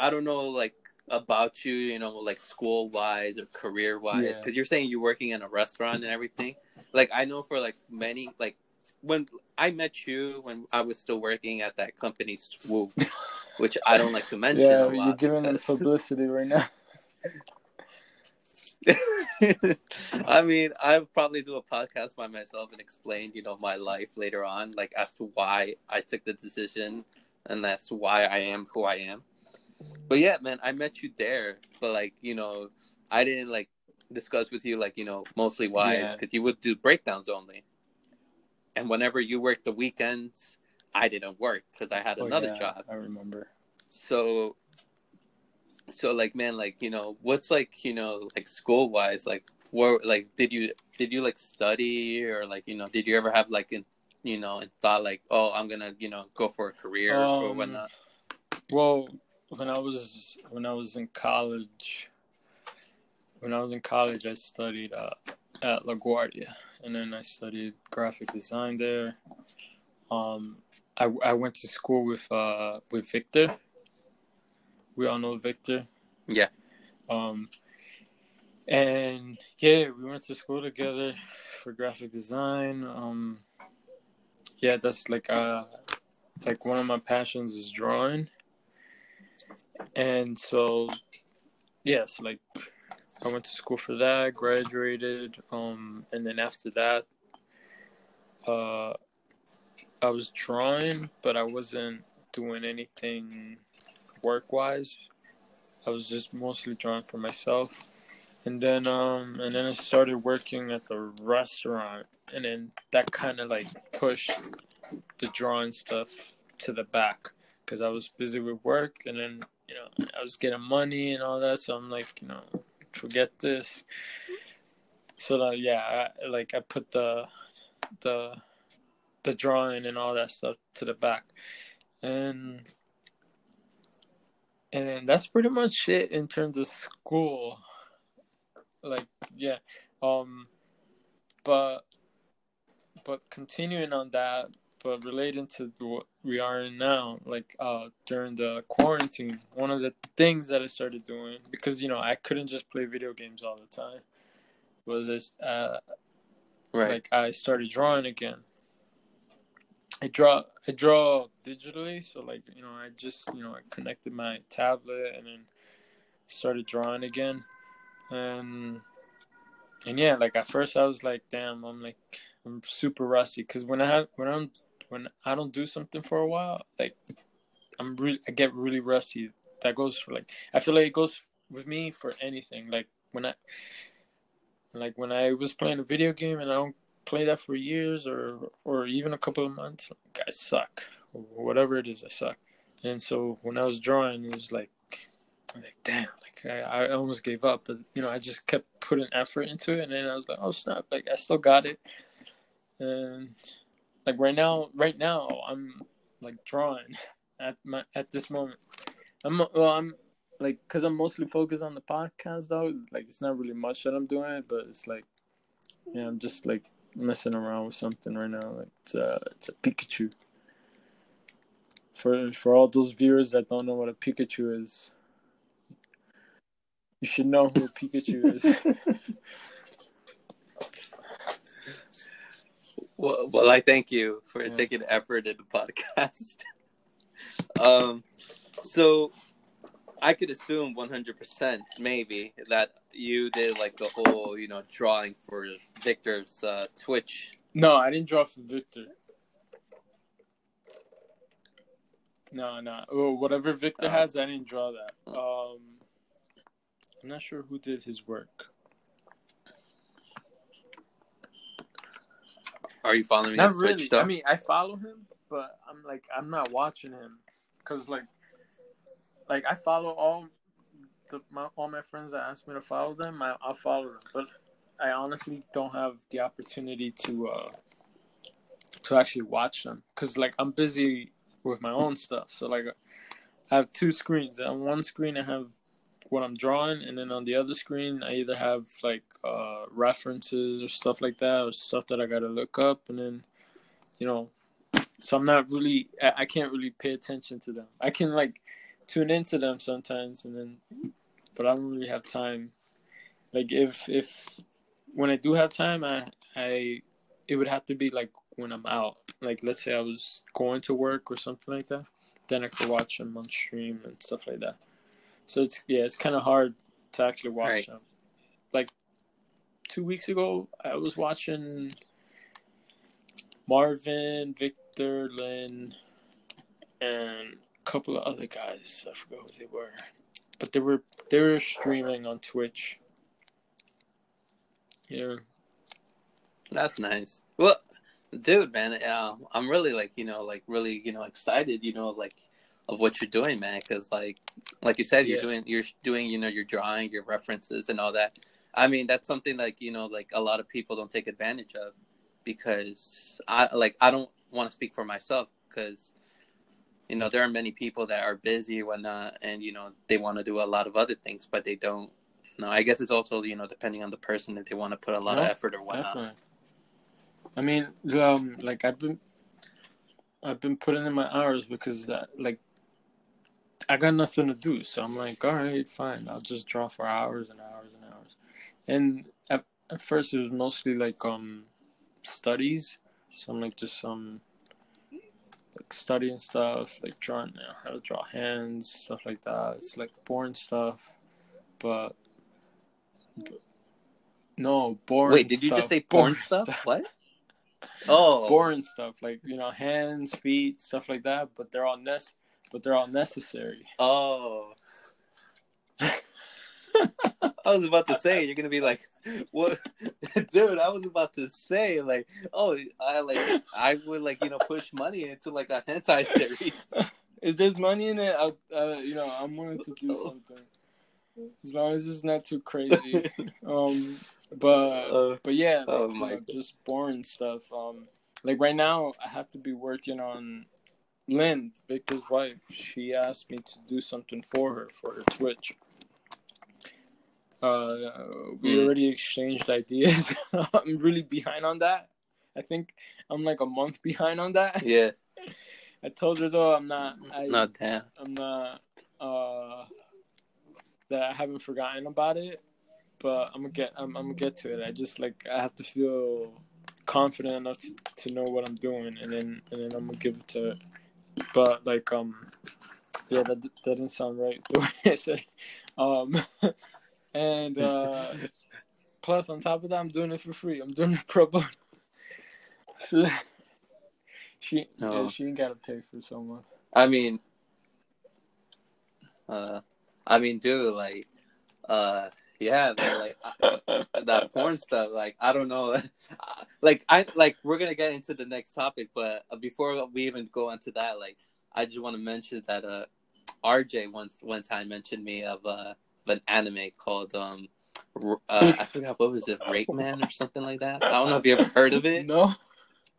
I don't know like about you, you know, like school wise or career wise, Yeah. because you're saying you're working in a restaurant and everything. Like I know for like many, like when I met you when I was still working at that company Swoop, which I don't like to mention yeah, you're giving them publicity right now. I mean, I'll probably do a podcast by myself and explain, you know, my life later on, like as to why I took the decision and that's why I am who I am. But yeah, man, I met you there, but like, you know, I didn't like discuss with you like, you know, mostly wise Yeah. because you would do breakdowns only. And whenever you worked the weekends, I didn't work because I had Oh, another yeah, job. I remember. So, so like, man, like you know, what's like, you know, like school wise, like, where, like, did you did you like study or like, you know, did you ever have like, in, you know, and thought like, oh, I'm gonna, you know, go for a career or Um, whatnot? Well, when I was when I was in college, when I was in college, I studied uh, at LaGuardia, and then I studied graphic design there. Um, I I went to school with uh with Victor. We all know Victor. Yeah. Um, and yeah, we went to school together for graphic design. Um, yeah, that's like uh like one of my passions is drawing and so yes like i went to school for that graduated um and then after that uh i was drawing but i wasn't doing anything work wise i was just mostly drawing for myself. And then um and then i started working at the restaurant and then that kind of like pushed the drawing stuff to the back because I was busy with work and then you know I was getting money and all that so I'm like you know forget this. So that yeah I, like I put the the the drawing and all that stuff to the back. And and that's pretty much it in terms of school. Like yeah um but but continuing on that but relating to what we are in now, like uh, during the quarantine, one of the things that I started doing because you know I couldn't just play video games all the time was this uh, Right. like I started drawing again. I draw I draw digitally, so like you know I just you know I connected my tablet and then started drawing again, and and yeah, like at first I was like, damn, I'm like I'm super rusty because when I have when I'm when I don't do something for a while, like I'm really I get really rusty. That goes for like I feel like it goes with me for anything. Like when I like when I was playing a video game and I don't play that for years or or even a couple of months, like, I suck. Whatever it is, I suck. And so when I was drawing, it was like, like damn, like I, I almost gave up, but you know I just kept putting effort into it, and then I was like, oh snap, like I still got it. And like right now, right now I'm like drawing at my at this moment. I'm well, I'm like because I'm mostly focused on the podcast though. Like it's not really much that I'm doing, but it's like yeah, I'm just like messing around with something right now. Like it's a it's a Pikachu. For for all those viewers that don't know what a Pikachu is, You should know who Pikachu is. well, well, I thank you for Yeah. taking effort in the podcast. um, so I could assume 100% maybe that you did like the whole, you know, drawing for Victor's uh, Twitch. no, I didn't draw for Victor. No, no. Oh, whatever Victor Oh. has, I didn't draw that. Um, I'm not sure who did his work. Are you following Not really. stuff? I mean, I follow him, but I'm like, I'm not watching him because, like, like I follow all the my, all my friends that ask me to follow them. I, I'll follow them, but I honestly don't have the opportunity to uh to actually watch them because, like, I'm busy with my own stuff. So, like, I have two screens. On one screen, I have what I'm drawing, and then on the other screen, I either have like uh, references or stuff like that, or stuff that I gotta look up, and then you know, so I'm not really, I, I can't really pay attention to them. I can like tune into them sometimes, and then, but I don't really have time. Like if if when I do have time, I I it would have to be like when I'm out. Like let's say I was going to work or something like that, then I could watch them on stream and stuff like that. So it's yeah, it's kind of hard to actually watch Right. them. Like two weeks ago, I was watching Marvin, Victor, Lynn, and a couple of other guys. I forgot who they were, but they were they were streaming on Twitch. Yeah, That's nice. Well, dude, man, uh, I'm really like you know, like really you know excited, you know, like of what you're doing, man. Because like, like you said, you're Yeah. doing you're doing you know your drawing, your references, and all that. I mean, that's something like you know, like a lot of people don't take advantage of because I like I don't want to speak for myself because you know there are many people that are busy and whatnot, and you know they want to do a lot of other things, but they don't. No, I guess it's also you know depending on the person if they want to put a lot of effort or whatnot. definitely. I mean, um, like I've been, I've been putting in my hours because that, like, I got nothing to do, so I'm like, all right, fine, I'll just draw for hours and hours and hours. And at, at first, it was mostly like um studies, so I'm like just um like studying stuff, like drawing you know, how to draw hands, stuff like that. It's like boring stuff, but. but- no, boring. Wait, did you just say boring stuff? What? Oh, boring stuff like you know hands feet stuff like that but they're all nec- but they're all necessary Oh. I was about to say you're gonna be like, what, dude? I was about to say like, oh, I like I would like you know push money into like a hentai series. if there's money in it I'll, uh, you know i'm willing to do something as long as it's not too crazy um but Uh, but yeah like, oh you know, just boring stuff um like right now i have to be working on lynn victor's wife she asked me to do something for her for her twitch uh we Hmm. already exchanged ideas i'm really behind on that i think i'm like a month behind on that yeah, i told her though i'm not I, no damn. I'm not uh that I haven't forgotten about it, but I'm gonna get I'm, I'm gonna get to it. I just like I have to feel confident enough to, to know what I'm doing, and then and then I'm gonna give it to. But like um, yeah, that that didn't sound right the way I said. Um, and uh, plus on top of that, I'm doing it for free. I'm doing it pro bono. So, she yeah, Oh. she ain't gotta pay for someone. I mean, uh, I mean, dude, like, uh, yeah, like uh, that porn stuff. Like, I don't know, like, I like we're gonna get into the next topic, but uh, before we even go into that, like, I just want to mention that uh, RJ once one time mentioned me of uh of an anime called um. Uh, I forgot what was it, Rape Man or something like that. I don't know if you ever heard of it. No.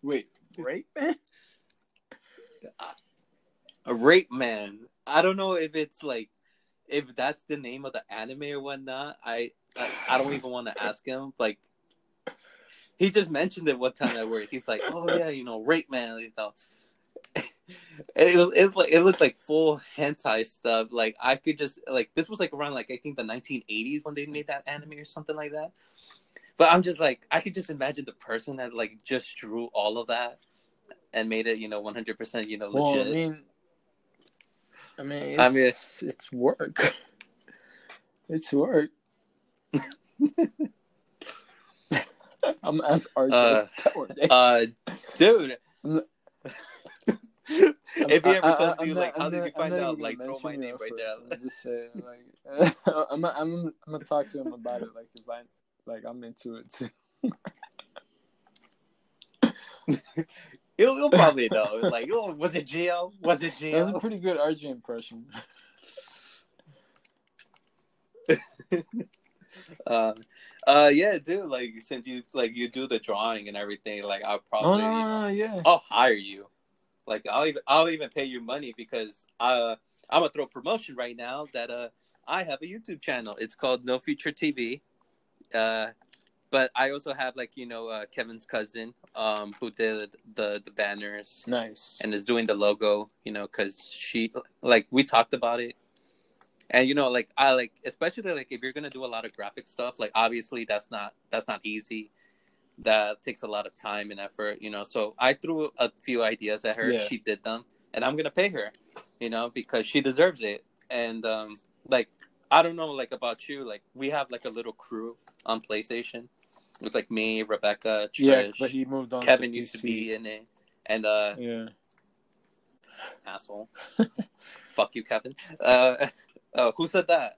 Wait, rape man? a rape man. I don't know if it's like if that's the name of the anime or whatnot. I I, I don't even want to ask him. Like he just mentioned it one time at work. He's like, "Oh yeah, you know, rape man." You know. it was it, like it looked like full hentai stuff. Like I could just like this was like around like I think the 1980s when they made that anime or something like that. But I'm just like I could just imagine the person that like just drew all of that and made it you know 100 percent you know legit. Well, I mean, I mean, it's, I mean- it's work. it's work. I'm ask RJ Uh, uh, dude. If he ever tells you not- like, how I'm did not- you find out? Like, throw my name right there. I'm just saying, like, I'm, I'm, I'm gonna talk to him about it. Like, if I, like, I'm into it too. He'll, he'll probably know. Like, oh, was it Geo? Was it Geo? That was a pretty good RJ impression. uh, uh, yeah, dude. Like, since you like you do the drawing and everything, like, I'll probably, no, no, no, yeah. I'll hire you. Like, I'll even I'll even pay you money because uh, I'm gonna throw promotion right now that uh I have a YouTube channel. It's called No Future TV. Uh, but I also have like you know uh, Kevin's cousin um who did the the banners Nice. and is doing the logo, you know, because she like we talked about it, and you know, like I like especially like if you're gonna do a lot of graphic stuff, like obviously that's not that's not easy. That takes a lot of time and effort, you know. So I threw a few ideas at her. Yeah. She did them, and I'm gonna pay her, you know, because she deserves it. And um, like I don't know, like about you, like we have like a little crew on PlayStation. With like me, Rebecca, Trish, Yeah, but he moved on. Kevin to used to be in it, and uh, Yeah. asshole. Fuck you, Kevin. Uh, oh, who said that?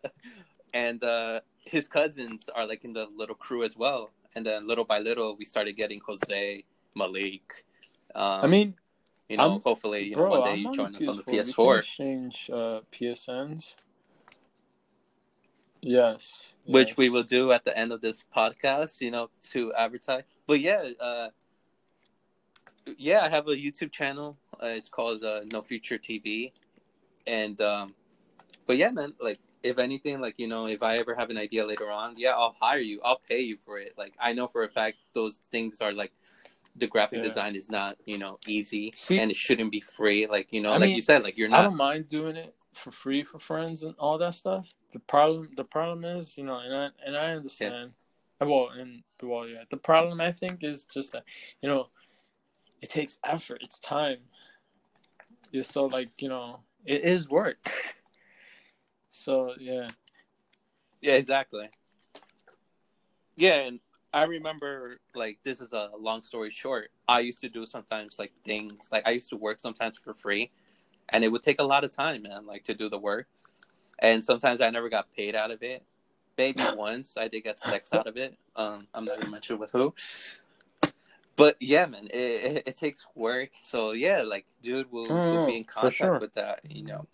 And uh, his cousins are like in the little crew as well. And then little by little, we started getting Jose, Malik. Um, I mean, you know, I'm- hopefully, you know, one day I'm you join us on the We can PS4, exchange uh, PSNs. Yes. which yes. we will do at the end of this podcast. You know, to advertise. But yeah, uh, yeah, I have a YouTube channel. Uh, it's called uh, No Future TV, and um, but yeah, man, like if anything, like you know, if I ever have an idea later on, yeah, I'll hire you. I'll pay you for it. Like I know for a fact those things are like the graphic Yeah. design is not you know easy, See- and it shouldn't be free. Like you know, I like mean, you said, like you're I not. don't mind doing it for free for friends and all that stuff. The problem, the problem is, you know, and I and I understand. Uh, well, and well, yeah. The problem I think is just that, you know, it takes effort. It's time. It's so like you know, it is work. So yeah, Yeah, exactly. Yeah, and I remember like this is a long story short. I used to do sometimes like things like I used to work sometimes for free, and it would take a lot of time, man, like to do the work. And sometimes I never got paid out of it. Maybe once I did get sex out of it. Um, I'm not gonna mention with who. But yeah, man, it, it, it takes work. So yeah, like, dude, we'll, we'll be in Mm, contact sure. with that. You know.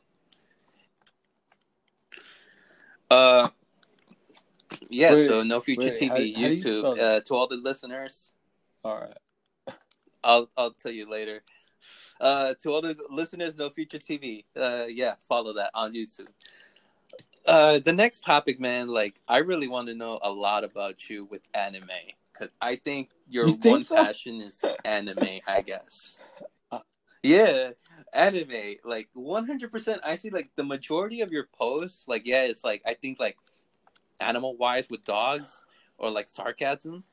Uh, yeah. Wait, so no future wait, how- TV, how you YouTube. uh, to all the listeners, all right. I'll I'll tell you later. Uh, to all the listeners, no future TV. Uh, yeah, follow that on YouTube. Uh, the next topic, man. Like, I really want to know a lot about you with anime because I think your You think one so? passion is anime. I guess. Yeah, anime. Like one hundred percent. I see. Like the majority of your posts. Like yeah, it's like I think like animal wise with dogs or like sarcasm.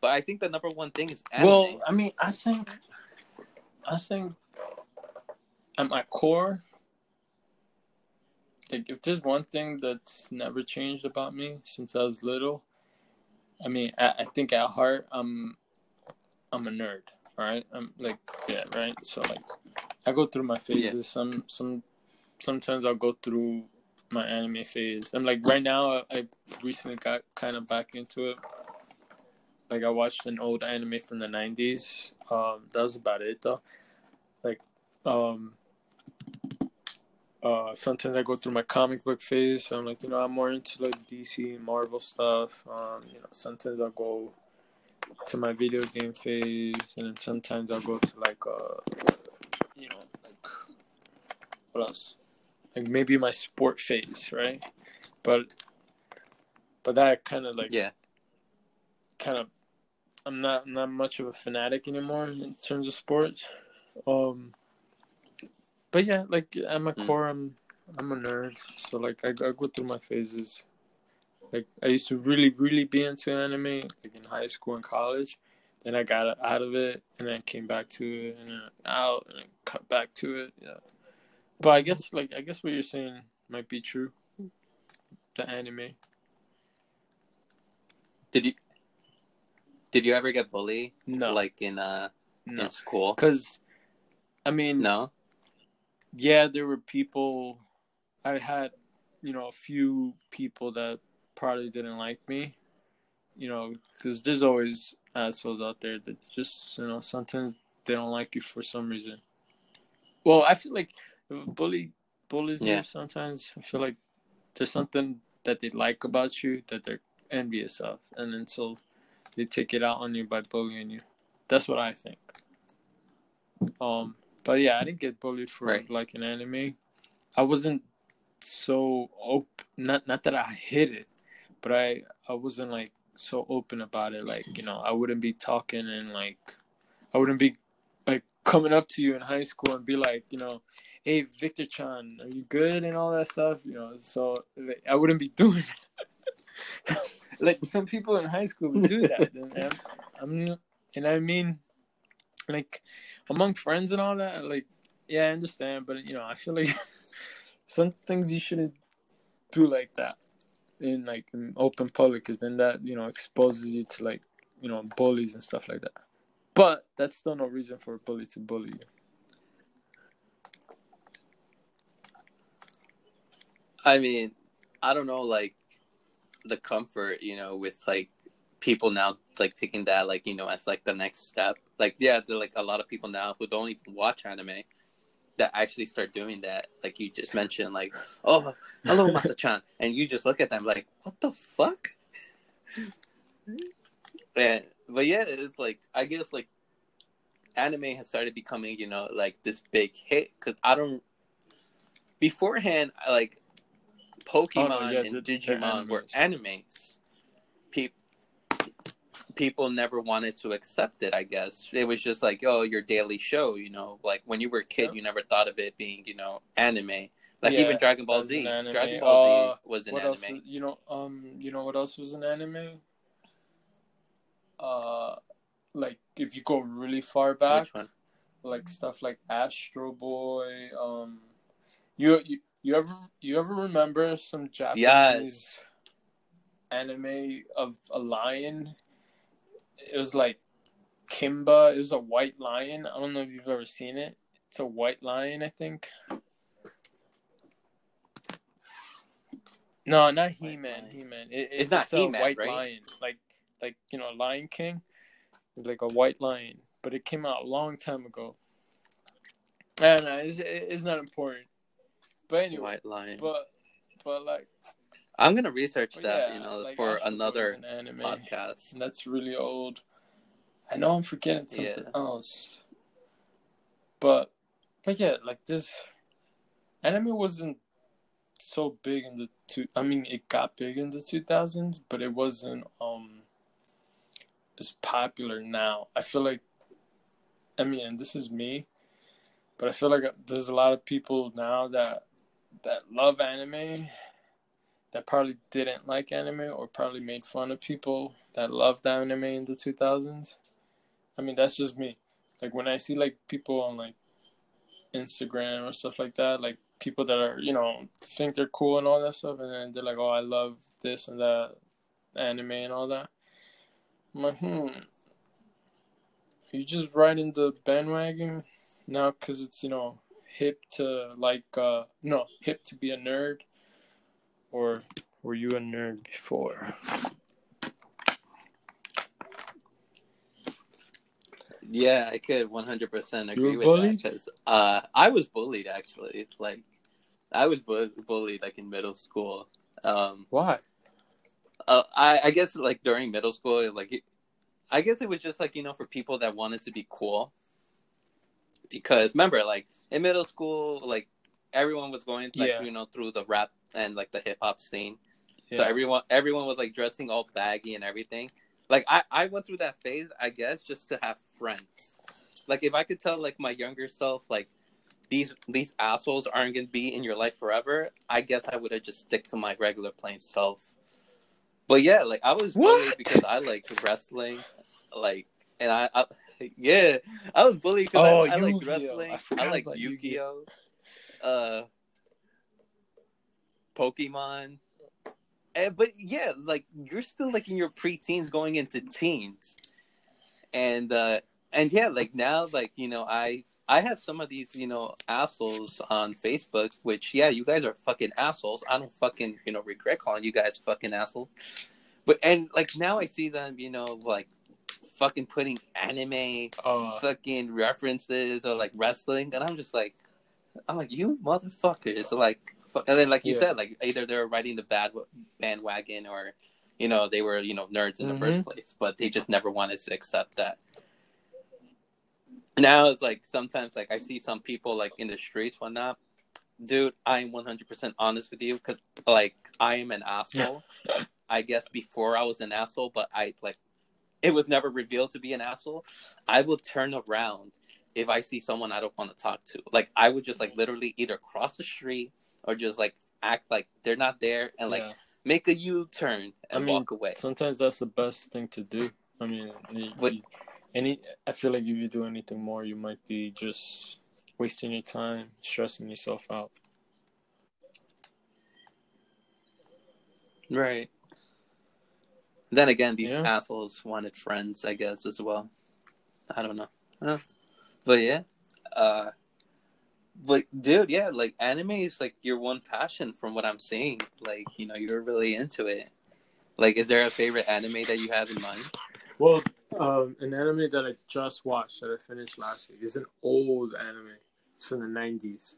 But I think the number one thing is anime. Well, I mean, I think, I think, at my core, like if there's one thing that's never changed about me since I was little, I mean, I, I think at heart, I'm, I'm a nerd. All right, I'm like, yeah, right. So like, I go through my phases. Some, some, sometimes I'll go through my anime phase. I'm like right now, I, I recently got kind of back into it like I watched an old anime from the '90s. Um, that was about it though. Like, um, uh, sometimes I go through my comic book phase. So I'm like, you know, I'm more into like DC, Marvel stuff. Um, you know, sometimes I'll go to my video game phase, and then sometimes I'll go to like, uh, you know, like what else? Like maybe my sport phase, right? But, but that kind of like yeah. kind of I'm not I'm not much of a fanatic anymore in terms of sports. Um but yeah, like at my Mm. core, I'm I'm a nerd. So like I, I go through my phases. Like I used to really really be into anime like in high school and college. Then I got out of it and then came back to it and then out and then cut back to it. Yeah. But I guess like I guess what you're saying might be true. The anime. Did you did you ever get bullied No. like in uh no. in school? Cuz I mean No. Yeah, there were people. I had, you know, a few people that probably didn't like me, you know, because there's always assholes out there that just, you know, sometimes they don't like you for some reason. Well, I feel like if a bully bullies Yeah. you sometimes. I feel like there's something that they like about you that they're envious of, and then so they take it out on you by bullying you. That's what I think. Um, but yeah, I didn't get bullied for Right. like an anime. I wasn't so open. Not not that I hid it, but I I wasn't like so open about it. Like you know, I wouldn't be talking and like I wouldn't be like coming up to you in high school and be like, you know, hey Victor Chan, are you good and all that stuff. You know, so like, I wouldn't be doing. Like some people in high school would do that. and I'm, I'm and I mean, like among friends and all that. Like, yeah, I understand, but you know, I feel like some things you shouldn't do like that in like in open public, because then that you know exposes you to like you know bullies and stuff like that. But that's still no reason for a bully to bully you. I mean, I don't know, like the comfort, you know, with like people now like taking that like, you know, as like the next step. Like yeah, there are like a lot of people now who don't even watch anime that actually start doing that. Like you just mentioned, like, oh hello Masa-chan and you just look at them like, what the fuck? and but yeah, it's like I guess like anime has started becoming, you know, like this big hit because I don't beforehand like Pokemon Oh, no, yeah, and they're Digimon were animes. People never wanted to accept it. I guess it was just like, oh, your daily show. You know, like when you were a kid, Yeah. you never thought of it being, you know, anime. Like Yeah, even Dragon Ball Z. an. Dragon Ball Uh, Z was an anime. You know, um, you know what else was an anime? Uh, like if you go really far back, like stuff like Astro Boy. Um, you you you ever you ever remember some Japanese Yes. anime of a lion? It was like Kimba. It was a white lion. I don't know if you've ever seen it. It's a white lion, I think. No, not He Man. He Man. It, It's not a He-Man, white right? lion, like like you know, Lion King. It's like a white lion, but it came out a long time ago. I don't know. It's, it's not important. But anyway, White Lion. but but like I'm gonna research that. yeah, you know, like for another an anime, podcast. and that's really old. I know I'm forgetting something Yeah. else, but but yeah, like this anime wasn't so big in the two. I mean, it got big in the 2000s, but it wasn't um as popular now. I feel like, I mean, and this is me, but I feel like there's a lot of people now that that love anime that probably didn't like anime or probably made fun of people that loved anime in the 2000s. I mean, that's just me. Like when I see like people on like Instagram or stuff like that, like people that are, you know, think they're cool and all that stuff, and then they're like, oh, I love this and that anime and all that. I'm like, hmm. You just riding the bandwagon now because it's, you know, hip to like, uh, no, hip to be a nerd? Or were you a nerd before? Yeah, I could 100% agree with bullied? that because uh, I was bullied actually. Like, I was bu- bullied like in middle school. Um, Why? uh, I, I guess like during middle school, like, it, I guess it was just like you know for people that wanted to be cool. Because remember, like in middle school, like everyone was going like Yeah. you know through the rap and like the hip hop scene. Yeah. So everyone everyone was like dressing all baggy and everything. Like I, I went through that phase, I guess, just to have friends. Like if I could tell like my younger self, like these these assholes aren't gonna be in your life forever, I guess I would have just stick to my regular plain self. But yeah, like I was bullied What? because I like wrestling, like, and I, I yeah, I was bullied because Oh, I, I like wrestling. I I, like Yu Gi Oh, uh, Pokemon. And, but yeah, like you're still like in your preteens going into teens, and uh and yeah, like now, like you know, I I have some of these you know assholes on Facebook, which yeah, you guys are fucking assholes. I don't fucking you know regret calling you guys fucking assholes, but and like now I see them, you know, like fucking putting anime Uh, fucking references or like wrestling, and I'm just like, I'm like, you motherfuckers, like, and then like you Yeah. said, like either they're riding the bad bandwagon or, you know, they were you know nerds in the first Mhm. place, but they just never wanted to accept that. Now it's like sometimes like I see some people like in the streets, whatnot. Dude, I'm 100% honest with you because like I am an asshole. I guess before I was an asshole, but I like it was never revealed to be an asshole. I will turn around if I see someone I don't want to talk to. Like I would just like literally either cross the street or just like act like they're not there and like yeah. make a U turn and I mean, walk away. Sometimes that's the best thing to do. I mean, you, you- any. I feel like if you do anything more, you might be just wasting your time, stressing yourself out. Right. Then again, these Yeah. assholes wanted friends, I guess, as well. I don't know. But yeah. Uh but dude, yeah, like anime is like your one passion from what I'm seeing. Like, you know, you're really into it. Like, is there a favorite anime that you have in mind? Well, um, an anime that I just watched that I finished last week is an old anime. It's from the '90s.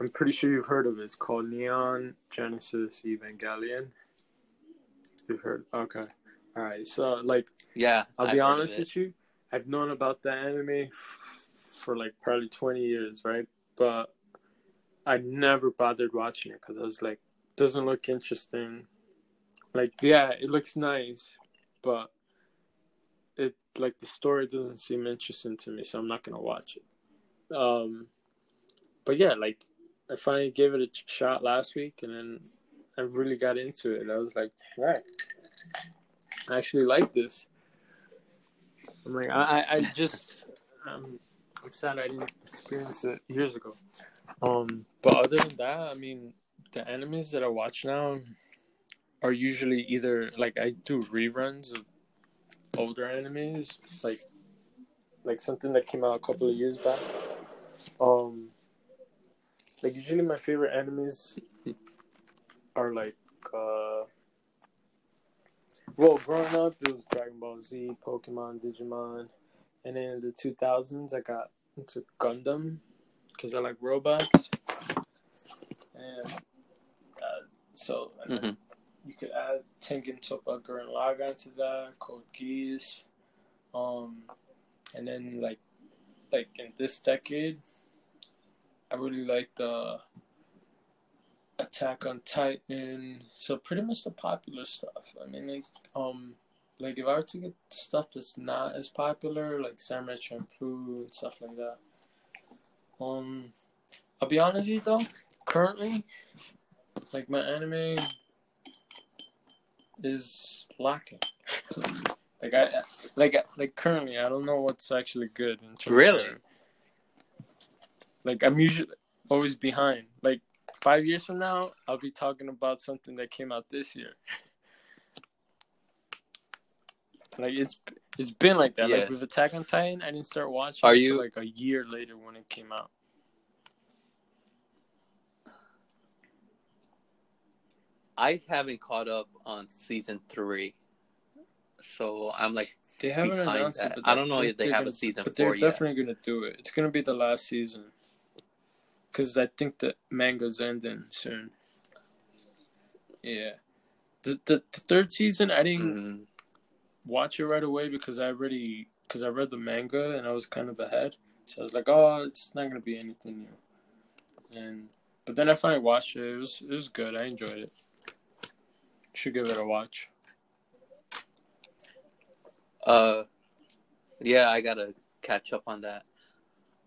I'm pretty sure you've heard of it. It's called Neon Genesis Evangelion. You've heard? Okay. All right. So, like, Yeah. I'll I've be honest with you. I've known about the anime for like probably 20 years, right? But I never bothered watching it because I was like, doesn't look interesting. Like, yeah, it looks nice, but it like the story doesn't seem interesting to me, so I'm not gonna watch it. Um, but yeah, like I finally gave it a shot last week, and then I really got into it. I was like, right, I actually like this. I'm like, I, I, I just, um, I'm sad I didn't experience it years ago. Um, but other than that, I mean, the animes that I watch now are usually either like I do reruns of older animes, like like something that came out a couple of years back. Um, like usually my favorite animes are like uh well, growing up, it was Dragon Ball Z, Pokemon, Digimon, and then in the 2000s, I got into Gundam because I like robots. And uh, so Mhm. you could add Tengen Toppa Gurren Lagann to that, Code Geass, um, and then like like in this decade, I really like the Attack on Titan. So pretty much the popular stuff. I mean, like um, like if I were to get stuff that's not as popular, like Samurai Champloo and stuff like that. Um, I'll be honest with you though. Currently, like my anime is lacking. like I like like currently I don't know what's actually good in terms Really? of- like I'm usually always behind. Like five years from now, I'll be talking about something that came out this year. Like it's it's been like that. Yeah. Like with Attack on Titan, I didn't start watching Are until you- like a year later when it came out. I haven't caught up on season three. So I'm like They haven't announced that. it, but I don't know if they have a gonna- season But they're four yet. definitely gonna do it. It's gonna be the last season. Because I think the manga's ending soon. Yeah. The, the, the third season, I didn't Mhm. Watch it right away because I already because I read the manga and I was kind of ahead. So I was like, oh, it's not gonna be anything new. And but then I finally watched it. It was it was good. I enjoyed it. Should give it a watch. Uh, yeah, I gotta catch up on that.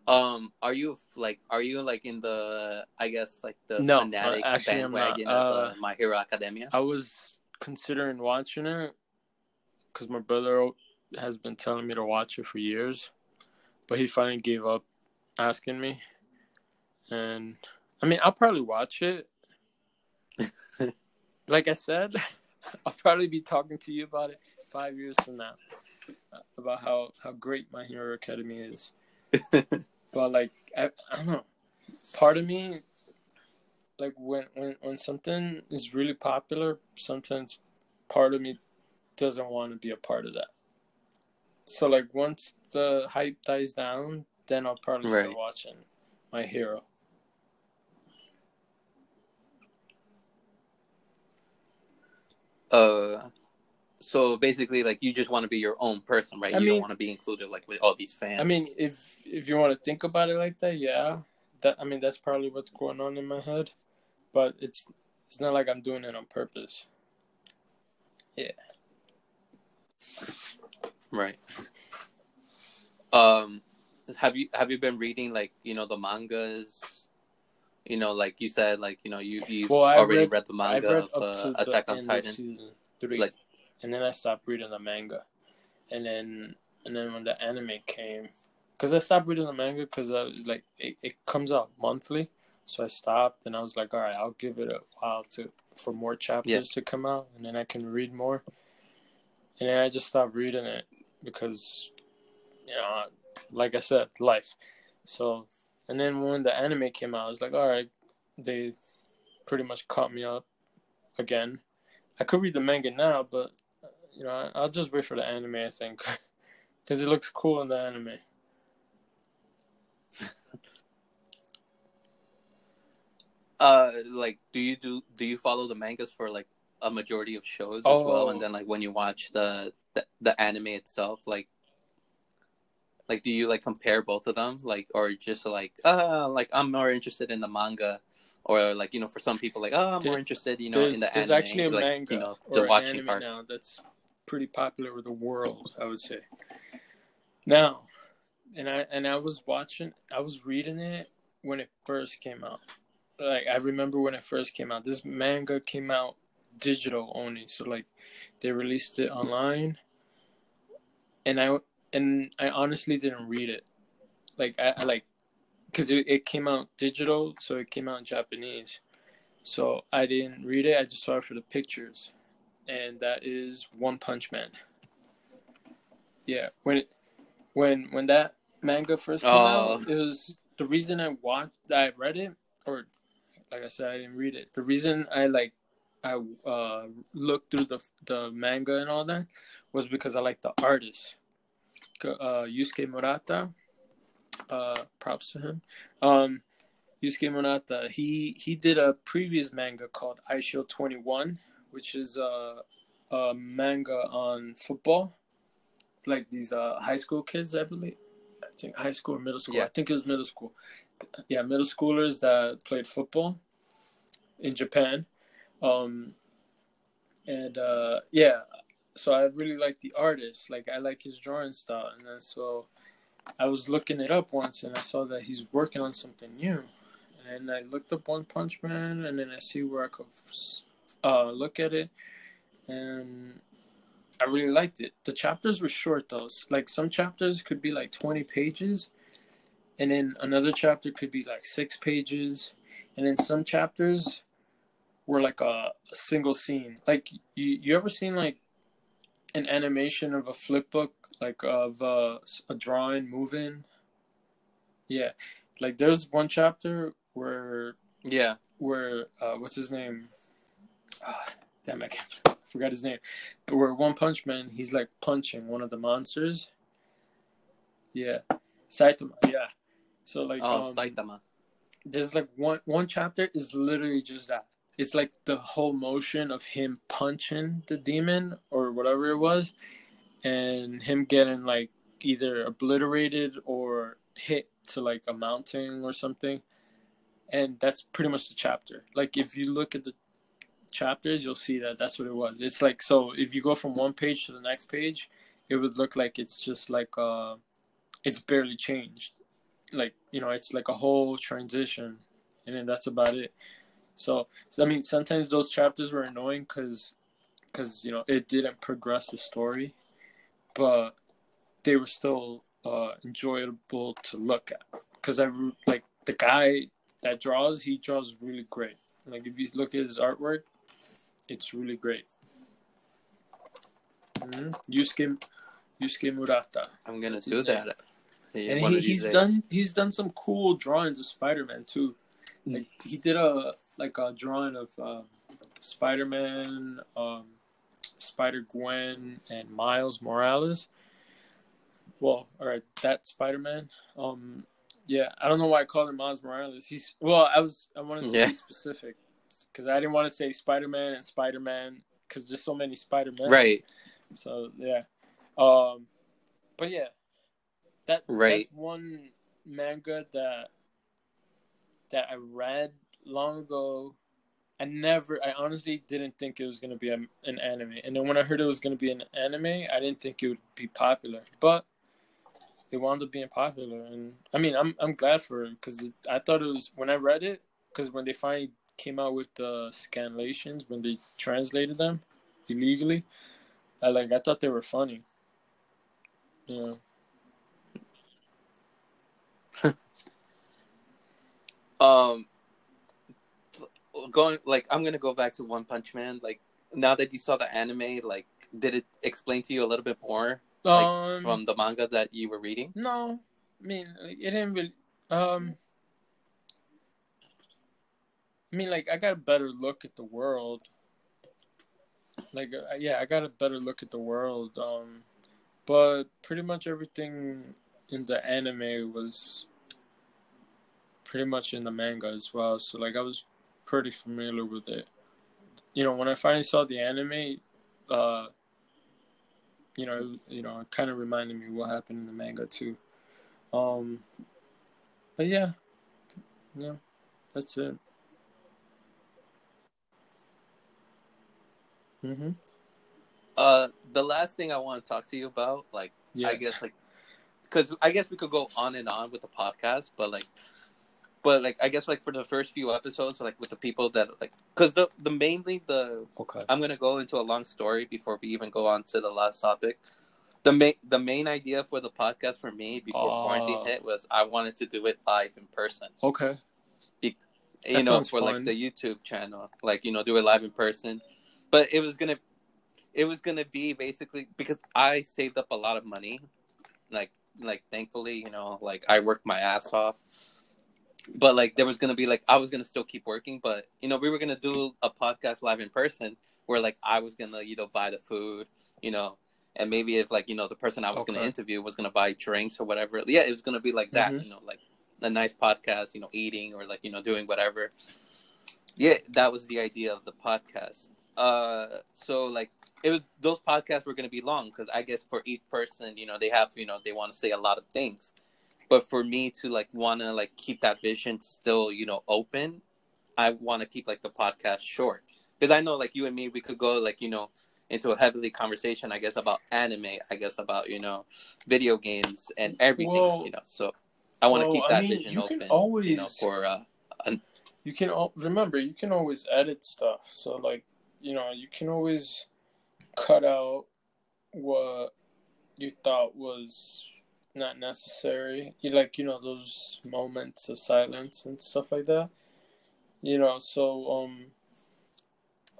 Um, are you like, are you like in the, I guess like the No, fanatic uh, actually, bandwagon of Uh, uh, My Hero Academia? I was considering watching it because my brother has been telling me to watch it for years, but he finally gave up asking me. And I mean, I'll probably watch it. like I said, I'll probably be talking to you about it five years from now uh, about how how great My Hero Academia is. but like I, I don't know, part of me like when when when something is really popular, sometimes part of me doesn't want to be a part of that. So like once the hype dies down, then I'll probably Right. start watching My Hero. uh, so basically, like you just want to be your own person, right? I you mean- don't want to be included like with all these fans. I mean, if if you want to think about it like that, yeah, that I mean that's probably what's going on in my head, but it's it's not like I'm doing it on purpose. Right? Um, have you have you been reading like you know the mangas? You know, like you said, like you know you you Well, already read, read- the manga read of uh, Attack on Titan. season three, Like- and then I stopped reading the manga, and then and then when the anime came, because I stopped reading the manga because I was like it, it comes out monthly, so I stopped and I was like, all right, I'll give it a while to for more chapters Yeah. to come out, and then I can read more, and then I just stopped reading it because, you know, like I said, life. So, and then when the anime came out, I was like, all right, they pretty much caught me up again. I could read the manga now, but you know, I'll just wait for the anime. I think because it looks cool in the anime. Uh, like, do you do do you follow the mangas for like a majority of shows as well, Oh. and then like when you watch the, the the anime itself, like, like do you like compare both of them, like, or just like, uh, like I'm more interested in the manga, or like you know, for some people, like, oh, I'm more interested, you know, in the there's anime, actually a like, manga you know, the watching part. now that's pretty popular with the world. I would say now, and I and I was watching, I was reading it when it first came out. Like I remember when it first came out. This manga came out digital only, so like they released it online, and I and I honestly didn't read it. Like I, I like because it, it came out digital, so it came out in Japanese. So I didn't read it. I just saw it for the pictures, and that is One Punch Man. Yeah, when it, when when that manga first came Oh. out, it was the reason I watched. I read it, or like I said, I didn't read it. The reason I like I uh looked through the the manga and all that was because I like the artist, uh, Yusuke Murata. Uh, props to him. Um, Yusuke Murata. He he did a previous manga called Eyeshield Twenty One, which is a, a manga on football, like these uh high school kids, I believe. I think high school or middle school. Yeah. I think it was middle school. Yeah, middle schoolers that played football in Japan. Um, and uh, yeah, so I really like the artist. Like I like his drawing style, and then so I was looking it up once, and I saw that he's working on something new. And I looked up One Punch Man, and then I see where I could uh, look at it, and I really liked it. The chapters were short though. Like some chapters could be like twenty pages, and then another chapter could be like six pages, and then some chapters were like a, a single scene. Like you, you ever seen like an animation of a flip book, like of uh, a drawing moving? Yeah, like there's one chapter where Yeah, where uh, what's his name? Ah, damn, I can't, I forgot his name. But where One Punch Man, he's like punching one of the monsters. Yeah, Saitama. Yeah. So like, oh um, Saitama. there's like one one chapter is literally just that. It's like the whole motion of him punching the demon or whatever it was, and him getting like either obliterated or hit to like a mountain or something. And that's pretty much the chapter. Like if you look at the chapters, you'll see that that's what it was. It's like so if you go from one page to the next page, it would look like it's just like uh, it's barely changed. like you know it's like a whole transition, and then that's about it. So, so I mean, sometimes those chapters were annoying because because you know it didn't progress the story, but they were still uh, enjoyable to look at. Because I like the guy that draws, he draws really great. Like if you look at his artwork, it's really great. Mm-hmm. Yusuke Yusuke Murata. I'm gonna do that. Yeah, and he, he's days. done he's done some cool drawings of Spider Man too. Like he did a like a drawing of uh, Spider Man, um, Spider Gwen, and Miles Morales. Well, all right, that Spider Man. Um, yeah, I don't know why I called him Miles Morales. He's well, I was I wanted to yeah. be specific because I didn't want to say Spider Man and Spider Man because there's so many Spider Man. Right. So yeah, um, but yeah, that right. that's one manga that that I read long ago. I never, I honestly didn't think it was gonna be a, an anime, and then when I heard it was gonna be an anime, I didn't think it would be popular, but it wound up being popular, and I mean, I'm I'm glad for it because I thought it was when I read it, because when they finally came out with the scanlations, when they translated them illegally, I like I thought they were funny. Yeah. um going like I'm gonna go back to One Punch Man. Like now that you saw the anime, like did it explain to you a little bit more like, um, from the manga that you were reading? No, I mean it didn't really. Um, I mean, like I got a better look at the world. Like uh, yeah, I got a better look at the world. Um, but pretty much everything in the anime was pretty much in the manga as well. So like I was pretty familiar with it. You know, when I finally saw the anime, uh, you know, you know, it kind of reminded me what happened in the manga too. Um, but yeah, yeah, that's it. Mhm. Uh, the last thing I want to talk to you about, like, yeah. I guess, like, because I guess we could go on and on with the podcast, but like, but like I guess like for the first few episodes, like with the people that like, because the the mainly the okay, I'm gonna go into a long story before we even go on to the last topic. The main the main idea for the podcast for me before uh, quarantine hit was I wanted to do it live in person. Okay. Be, you know, for fun. like the YouTube channel, like you know, do it live in person. But it was gonna, it was gonna be basically because I saved up a lot of money, like like thankfully, you know, like I worked my ass off but like there was gonna be like I was gonna still keep working, but you know we were gonna do a podcast live in person where like I was gonna you know buy the food, you know, and maybe if like you know the person I was okay. gonna interview was gonna buy drinks or whatever, yeah, it was gonna be like that, mm-hmm. you know, like a nice podcast, you know, eating or like you know doing whatever. Yeah, that was the idea of the podcast. Uh, so like it was those podcasts were gonna be long because I guess for each person, you know, they have you know they want to say a lot of things but for me to like want to like keep that vision still you know open i want to keep like the podcast short. Because i know like you and me we could go like you know into a heavily conversation i guess about anime i guess about you know video games and everything well, you know so i want to well, keep that I mean, vision you open can always, you know for uh an... you can remember you can always edit stuff so like you know you can always cut out what you thought was not necessary. You like you know those moments of silence and stuff like that. You know, so um,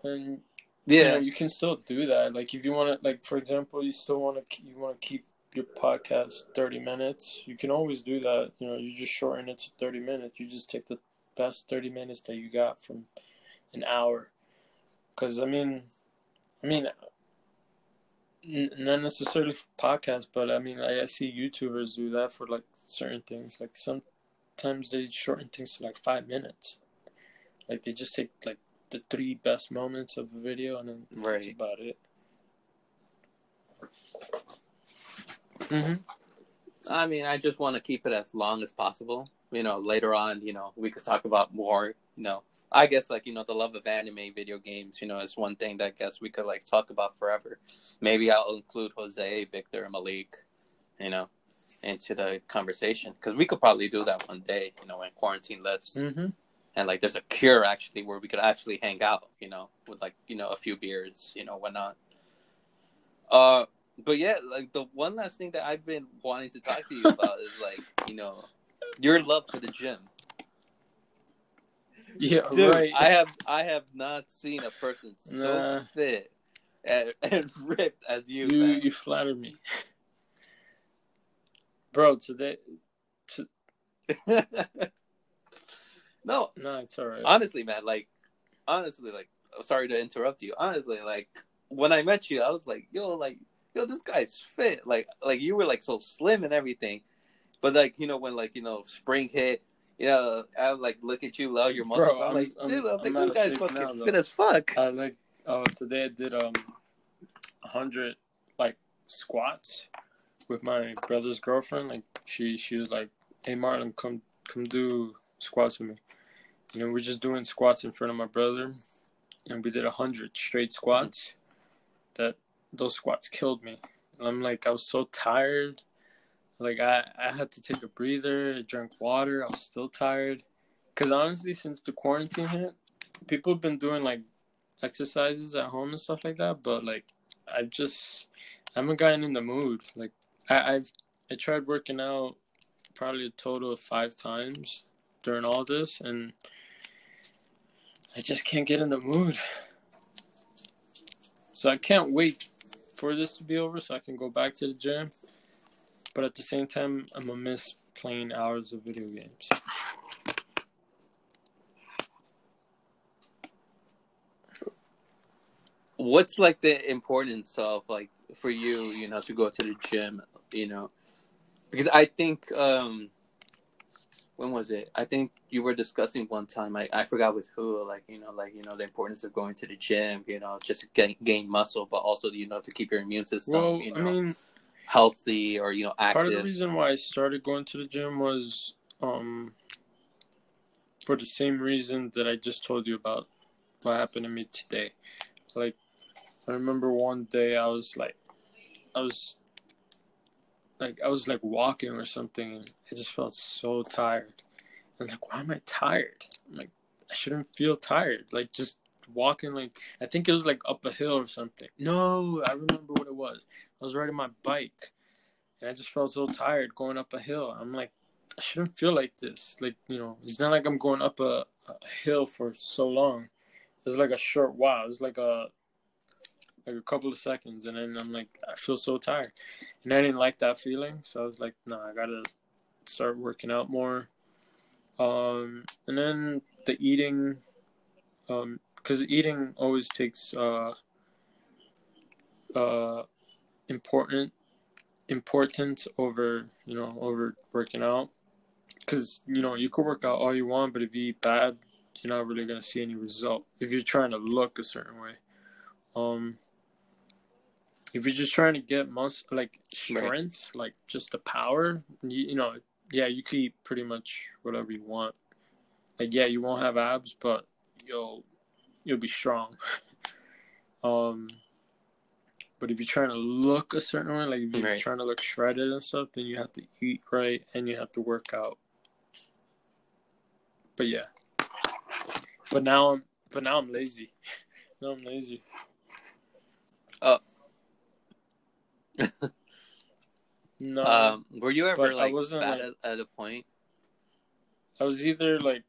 and yeah, you, know, you can still do that. Like if you want to, like for example, you still want to you want to keep your podcast thirty minutes. You can always do that. You know, you just shorten it to thirty minutes. You just take the best thirty minutes that you got from an hour. Because I mean, I mean, not necessarily podcasts, but I mean, I, I see YouTubers do that for like certain things. Like sometimes they shorten things to like five minutes. Like they just take like the three best moments of a video, and then right. that's about it. hmm I mean, I just want to keep it as long as possible. You know, later on, you know, we could talk about more. You know, I guess like you know the love of anime, video games. You know, is one thing that I guess we could like talk about forever. Maybe I'll include Jose, Victor, and Malik. You know, into the conversation because we could probably do that one day. You know, when quarantine lifts. Mm-hmm. and like there's a cure actually where we could actually hang out, you know, with like you know a few beers, you know, whatnot. Uh, but yeah, like the one last thing that I've been wanting to talk to you about is like you know your love for the gym. Yeah, Dude, right. I have I have not seen a person so Nah. fit and, and ripped as you. you man. you flatter me, bro. Today, no, no, it's all right. honestly, man, like honestly, like sorry to interrupt you. Honestly, like when I met you, I was like, yo, like yo, this guy's fit. Like like you were like so slim and everything, but like you know when like you know spring hit. You know, I would like look at you, love your muscles. Bro, I'm, like, I'm- dude, I'm, I'm like, guy's fucking now, fit as fuck. I like uh today I did um a hundred like squats with my brother's girlfriend. Like she she was like, Hey Marlon, come come do squats with me. You know, we're just doing squats in front of my brother and we did a hundred straight squats. That those squats killed me. And I'm like I was so tired. Like I, I had to take a breather, I drank water, I was still tired. Cause honestly since the quarantine hit, people have been doing like exercises at home and stuff like that, but like I've just I haven't gotten in the mood. Like I, I've I tried working out probably a total of five times during all this and I just can't get in the mood. So I can't wait for this to be over so I can go back to the gym. But at the same time I'm gonna miss playing hours of video games. what's like the importance of like for you you know to go to the gym you know? Because i think um when was it? I think you were discussing one time i, I forgot with who like you know like you know the importance of going to the gym you know just to gain, gain muscle but also you know to keep your immune system Well, you I know? mean healthy or you know active part of the reason why I started going to the gym was um for the same reason that I just told you about what happened to me today. Like I remember one day I was like I was like I was like walking or something and I just felt so tired. I was like, why am I tired? I'm like I shouldn't feel tired. Like just walking like I think it was like up a hill or something. No, I remember what it was. I was riding my bike and I just felt so tired going up a hill. I'm like, I shouldn't feel like this. Like, you know, it's not like I'm going up a, a hill for so long. It's like a short while. It's like a like a couple of seconds, and then I'm like, I feel so tired, and I didn't like that feeling. So I was like, no, I gotta start working out more. Um, and then the eating, um, because eating always takes uh uh important important over you know over working out. Because you know you could work out all you want but if you eat bad you're not really going to see any result if you're trying to look a certain way. Um if you're just trying to get muscle like strength like just the power you, you know yeah you can eat pretty much whatever you want. Like yeah you won't have abs but you'll you'll be strong um but if you're trying to look a certain way, like if you're Right. trying to look shredded and stuff, then you have to eat right and you have to work out. But yeah. But now I'm but now I'm lazy. now I'm lazy. Oh. no, um were you ever but I like wasn't, fat like- at, at a point I was either like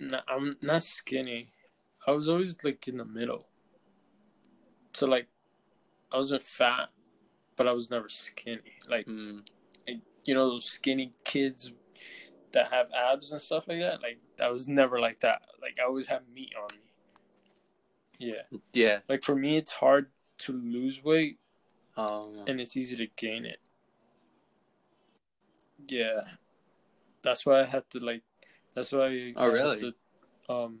nah, I'm not skinny. I was always like in the middle. So like I wasn't fat, but I was never skinny. Like Mm, you know those skinny kids that have abs and stuff like that. Like I was never like that. Like I always have meat on me. Yeah. yeah Like for me, it's hard to lose weight um and it's easy to gain it. Yeah. That's why I have to like. That's why. I Oh, have really? To, um,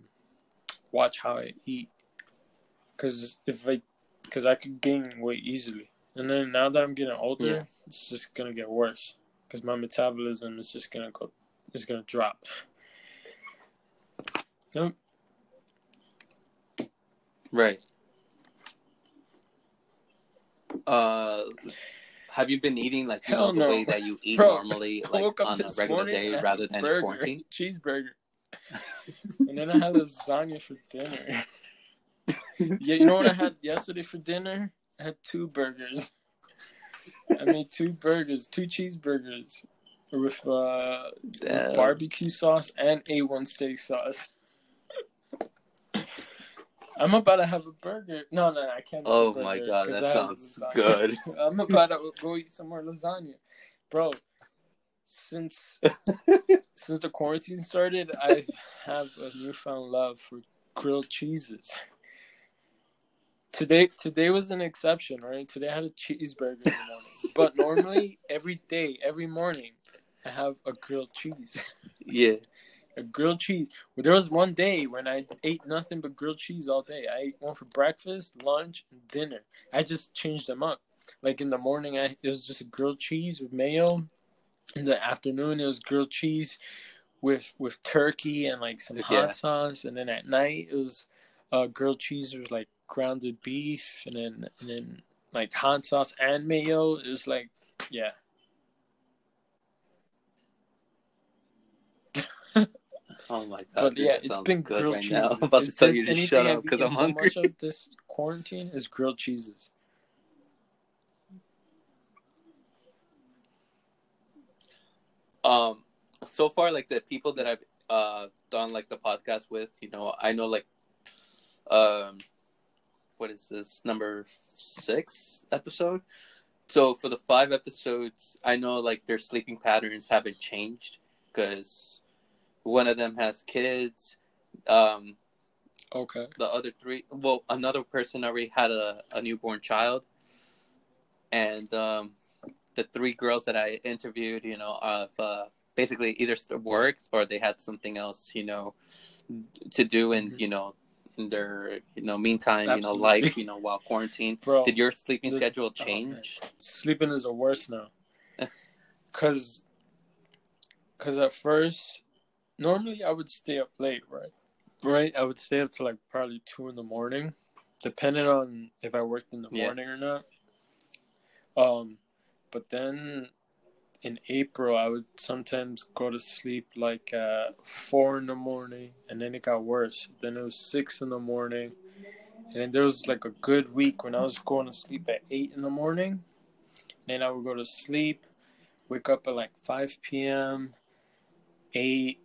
watch how I eat. Cause if I, cause I could gain weight easily, and then now that I'm getting older, Yeah. it's just gonna get worse. Cause my metabolism is just gonna go, it's gonna drop. Nope. Right. Uh, have you been eating like you Hell know the way that you eat Bro, normally, like on a regular day and I had rather than burger, quarantine? cheeseburger, and then I had lasagna for dinner. yeah, you know what I had yesterday for dinner? I had two burgers. I made two burgers, two cheeseburgers with, uh, with barbecue sauce and A1 steak sauce. I'm about to have a burger. No, no, I can't. have a Oh my god, that sounds good. I'm about to go eat some more lasagna, bro. Since since the quarantine started, I have a newfound love for grilled cheeses. Today today was an exception, right? Today I had a cheeseburger in the morning, but normally every day, every morning, I have a grilled cheese. Yeah. A grilled cheese. Well, there was one day when I ate nothing but grilled cheese all day. I ate one for breakfast, lunch, and dinner. I just changed them up. Like in the morning, I it was just a grilled cheese with mayo. In the afternoon, it was grilled cheese with with turkey and like some hot Yeah. sauce. And then at night, it was uh, grilled cheese with like grounded beef, and then and then like hot sauce and mayo. It was like, yeah. Oh my god. But dude, yeah, it's been good grilled right cheese. now. I'm about to tell you to shut up because I'm so hungry. much of this quarantine is grilled cheeses. Um, so far, like the people that I've uh done like the podcast with, you know, I know like, um, what is this number six episode? So for the five episodes, I know like their sleeping patterns haven't changed because one of them has kids. Um, Okay. the other three well another person already had a, a newborn child and um the three girls that i interviewed you know of uh basically either worked or they had something else you know to do in Mhm. you know in their you know meantime you know life you know while quarantine Bro, did your sleeping the- schedule oh, change sleeping is the worst now. Cause, cause at first, normally I would stay up late, right? Right, I would stay up till like probably two in the morning, depending on if I worked in the Yeah. morning or not. Um, but then in April, I would sometimes go to sleep like at four in the morning, and then it got worse. Then it was six in the morning, and then there was like a good week when I was going to sleep at eight in the morning. Then I would go to sleep, wake up at like 5 p.m., 8,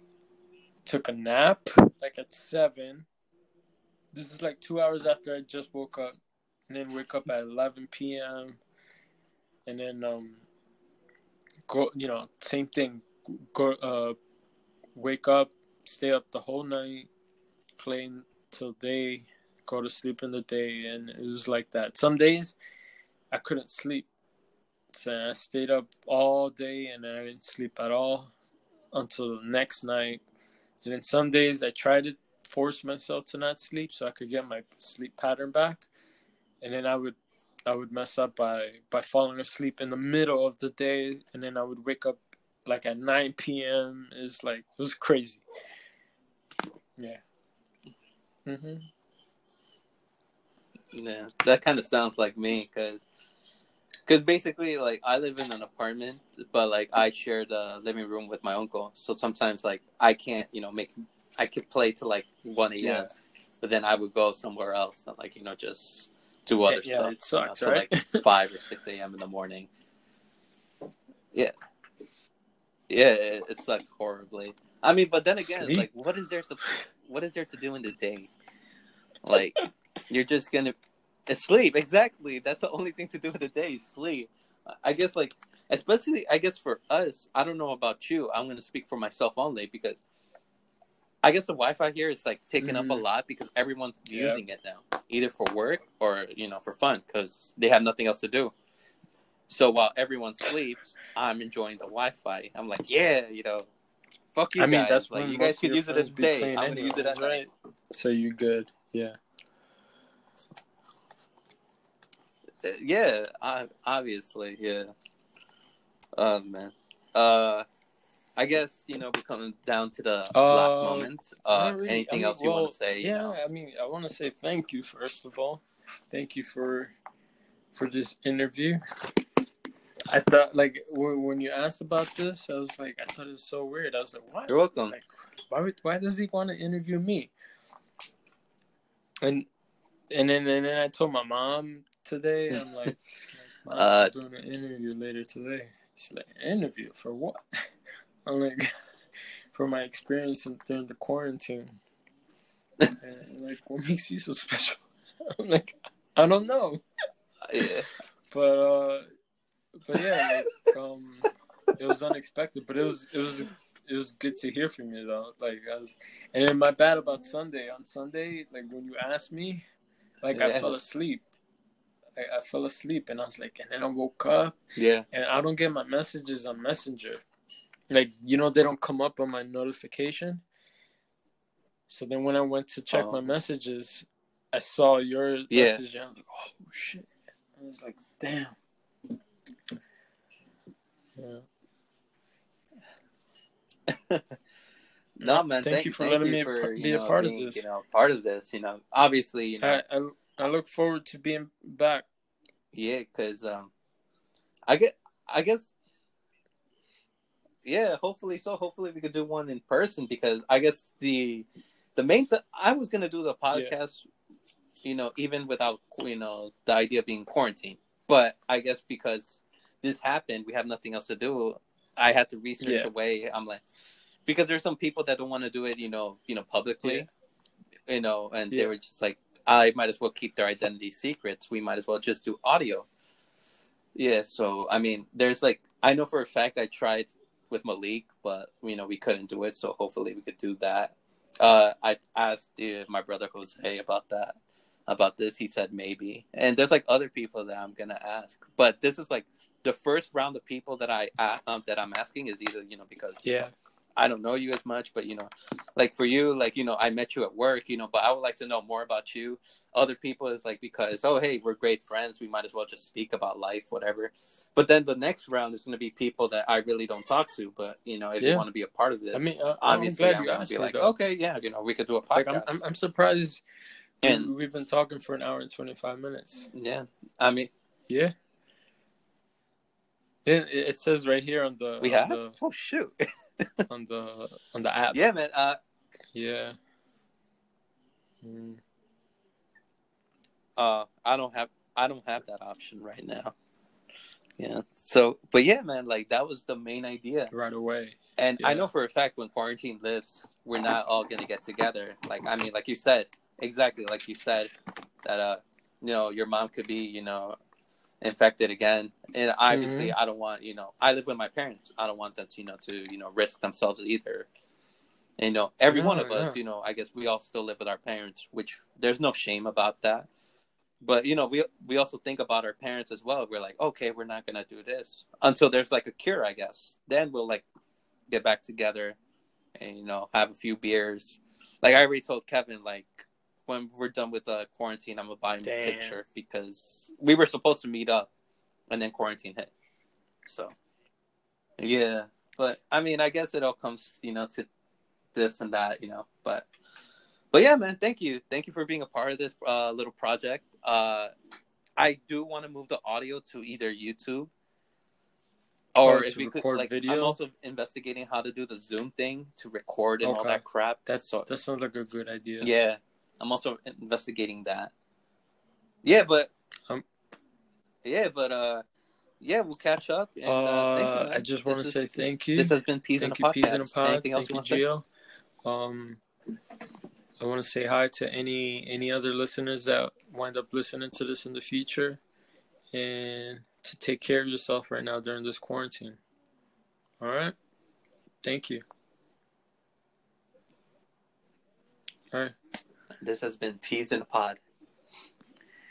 took a nap like at 7. This is like two hours after I just woke up. And then wake up at 11 p.m. And then, um, go, you know, same thing. Go, uh, wake up, stay up the whole night, play till day, go to sleep in the day. And it was like that. Some days I couldn't sleep. So I stayed up all day and I didn't sleep at all until the next night. And then some days I tried to force myself to not sleep so I could get my sleep pattern back. And then I would I would mess up by by falling asleep in the middle of the day and then I would wake up like at 9 p.m. It's like it was crazy. Yeah. Mhm. Yeah, that kind of sounds like me because because basically like I live in an apartment, but like I share the living room with my uncle. So sometimes like I can't you know make I could play to like one a.m. Yeah. but then I would go somewhere else and like you know just do other Yeah, stuff. it sucks, you know, right? till, like five or six a.m. in the morning. Yeah, yeah, it, it sucks horribly. I mean, but then again, like what is there to what is there to do in the day? Like you're just gonna sleep. Exactly. That's the only thing to do in the day. Sleep. I guess like especially I guess for us. I don't know about you. I'm gonna speak for myself only because I guess the Wi-Fi here is like taking up a Mhm. lot because everyone's Yeah. using it now, either for work or you know for fun because they have nothing else to do. So while everyone sleeps, I'm enjoying the Wi-Fi. I'm like, yeah, you know, fuck you I mean, guys. that's like you guys could use it as day. I'm gonna use it anyways, at night. So you're good. Yeah. Uh, Yeah, I, obviously, yeah. Oh man. Uh, I guess you know we're coming down to the last Uh, moments. Uh, really. anything I mean, else you well, want to say? you Yeah, know? I mean, I want to say thank you first of all. Thank you for for this interview. I thought like when, when you asked about this, I was like, I thought it was so weird. I was like, what? You're welcome. Like, why? would- Why does he want to interview me? And and then and then I told my mom today. I'm like, Mom, Uh, I'm doing an interview later today. She's like, interview for what? I'm like, for my experience in, during the quarantine. And like, what makes you so special? I'm like, I don't know, yeah. but uh, but yeah, like um, it was unexpected, but it was it was it was good to hear from you though. Like I was, and then my bad about Sunday. On Sunday, like when you asked me, like I fell asleep. I, I fell asleep, and I was like, and then I woke up, Yeah. and I don't get my messages on Messenger. Like you know, they don't come up on my notification. So then when I went to check Oh. my messages, I saw your Yeah. message, and I was like, oh shit! I was like, damn. Yeah. No, man. Thank Thank, you for thank letting you me for, be a know, part of being, this. You know, part of this. You know, obviously, you know, I, I I look forward to being back. yeah, because um, I get, I guess, yeah. Hopefully, so hopefully we could do one in person because I guess the the main th- I was gonna do the podcast, you know, even without you know the idea of being quarantined, but I guess because this happened, we have nothing else to do. I had to research Yeah. a way. I'm like, because there's some people that don't want to do it, you know, you know, publicly, you know, and they were just like, I might as well keep their identity secrets. We might as well just do audio. Yeah, so I mean, there's like, I know for a fact I tried with Malik, but you know we couldn't do it. So hopefully we could do that. Uh, I asked uh, my brother Jose about that, about this. He said maybe, and there's like other people that I'm gonna ask, but this is like the first round of people that I a- um, that I'm asking is either you know because Yeah. I don't know you as much, but you know, like for you, like you know, I met you at work, you know, but I would like to know more about you. Other people is like because oh hey, we're great friends, we might as well just speak about life, whatever. But then the next round is going to be people that I really don't talk to, but you know, if you want to be a part of this, I mean, uh, obviously I'm I'm going to be like, though. okay, yeah, you know, we could do a Like podcast. I'm, I'm, I'm surprised. And- we've been talking for an hour and twenty five minutes. yeah, I mean, Yeah. It, it says right here on the we on have. the Oh shoot, on the on the app. yeah, man. Uh, Yeah. Mm. uh, I don't have, I don't have that option right now. Yeah. So, but yeah, man, like that was the main idea. Right away. And I know for a fact when quarantine lifts, we're not all gonna get together. Like I mean, like you said, exactly like you said, that uh, you know, your mom could be, you know, infected again. And obviously, mm-hmm. I don't want, you know, I live with my parents. I don't want them to, you know, to you know risk themselves either. And, you know, every No, one of us, you know, I guess we all still live with our parents, which there's no shame about that. But you know, we we also think about our parents as well. We're like, okay, we're not gonna do this until there's like a cure, I guess. Then we'll like get back together and you know have a few beers. Like I already told Kevin, like when we're done with the quarantine, I'm gonna buy him a Damn. picture because we were supposed to meet up, and then quarantine hit. So yeah, but I mean, I guess it all comes you know to this and that, you know. But but yeah, man, thank you, thank you for being a part of this uh, little project. Uh, I do want to move the audio to either YouTube or Oh, if we could record like video? i'm also investigating how to do the zoom thing to record and all that crap That's so that sounds like a good idea. yeah i'm also investigating that yeah but Um, yeah but uh yeah we'll catch up and, Uh, uh, thank you. I just want to say thank you. this has been peas in a you, Peas in a Pod. anything else Thank you you, want to say Gio. Um, I want to say hi to any any other listeners that wind up listening to this in the future, and to take care of yourself right now during this quarantine. All right. Thank you. All right. This has been peas in a pod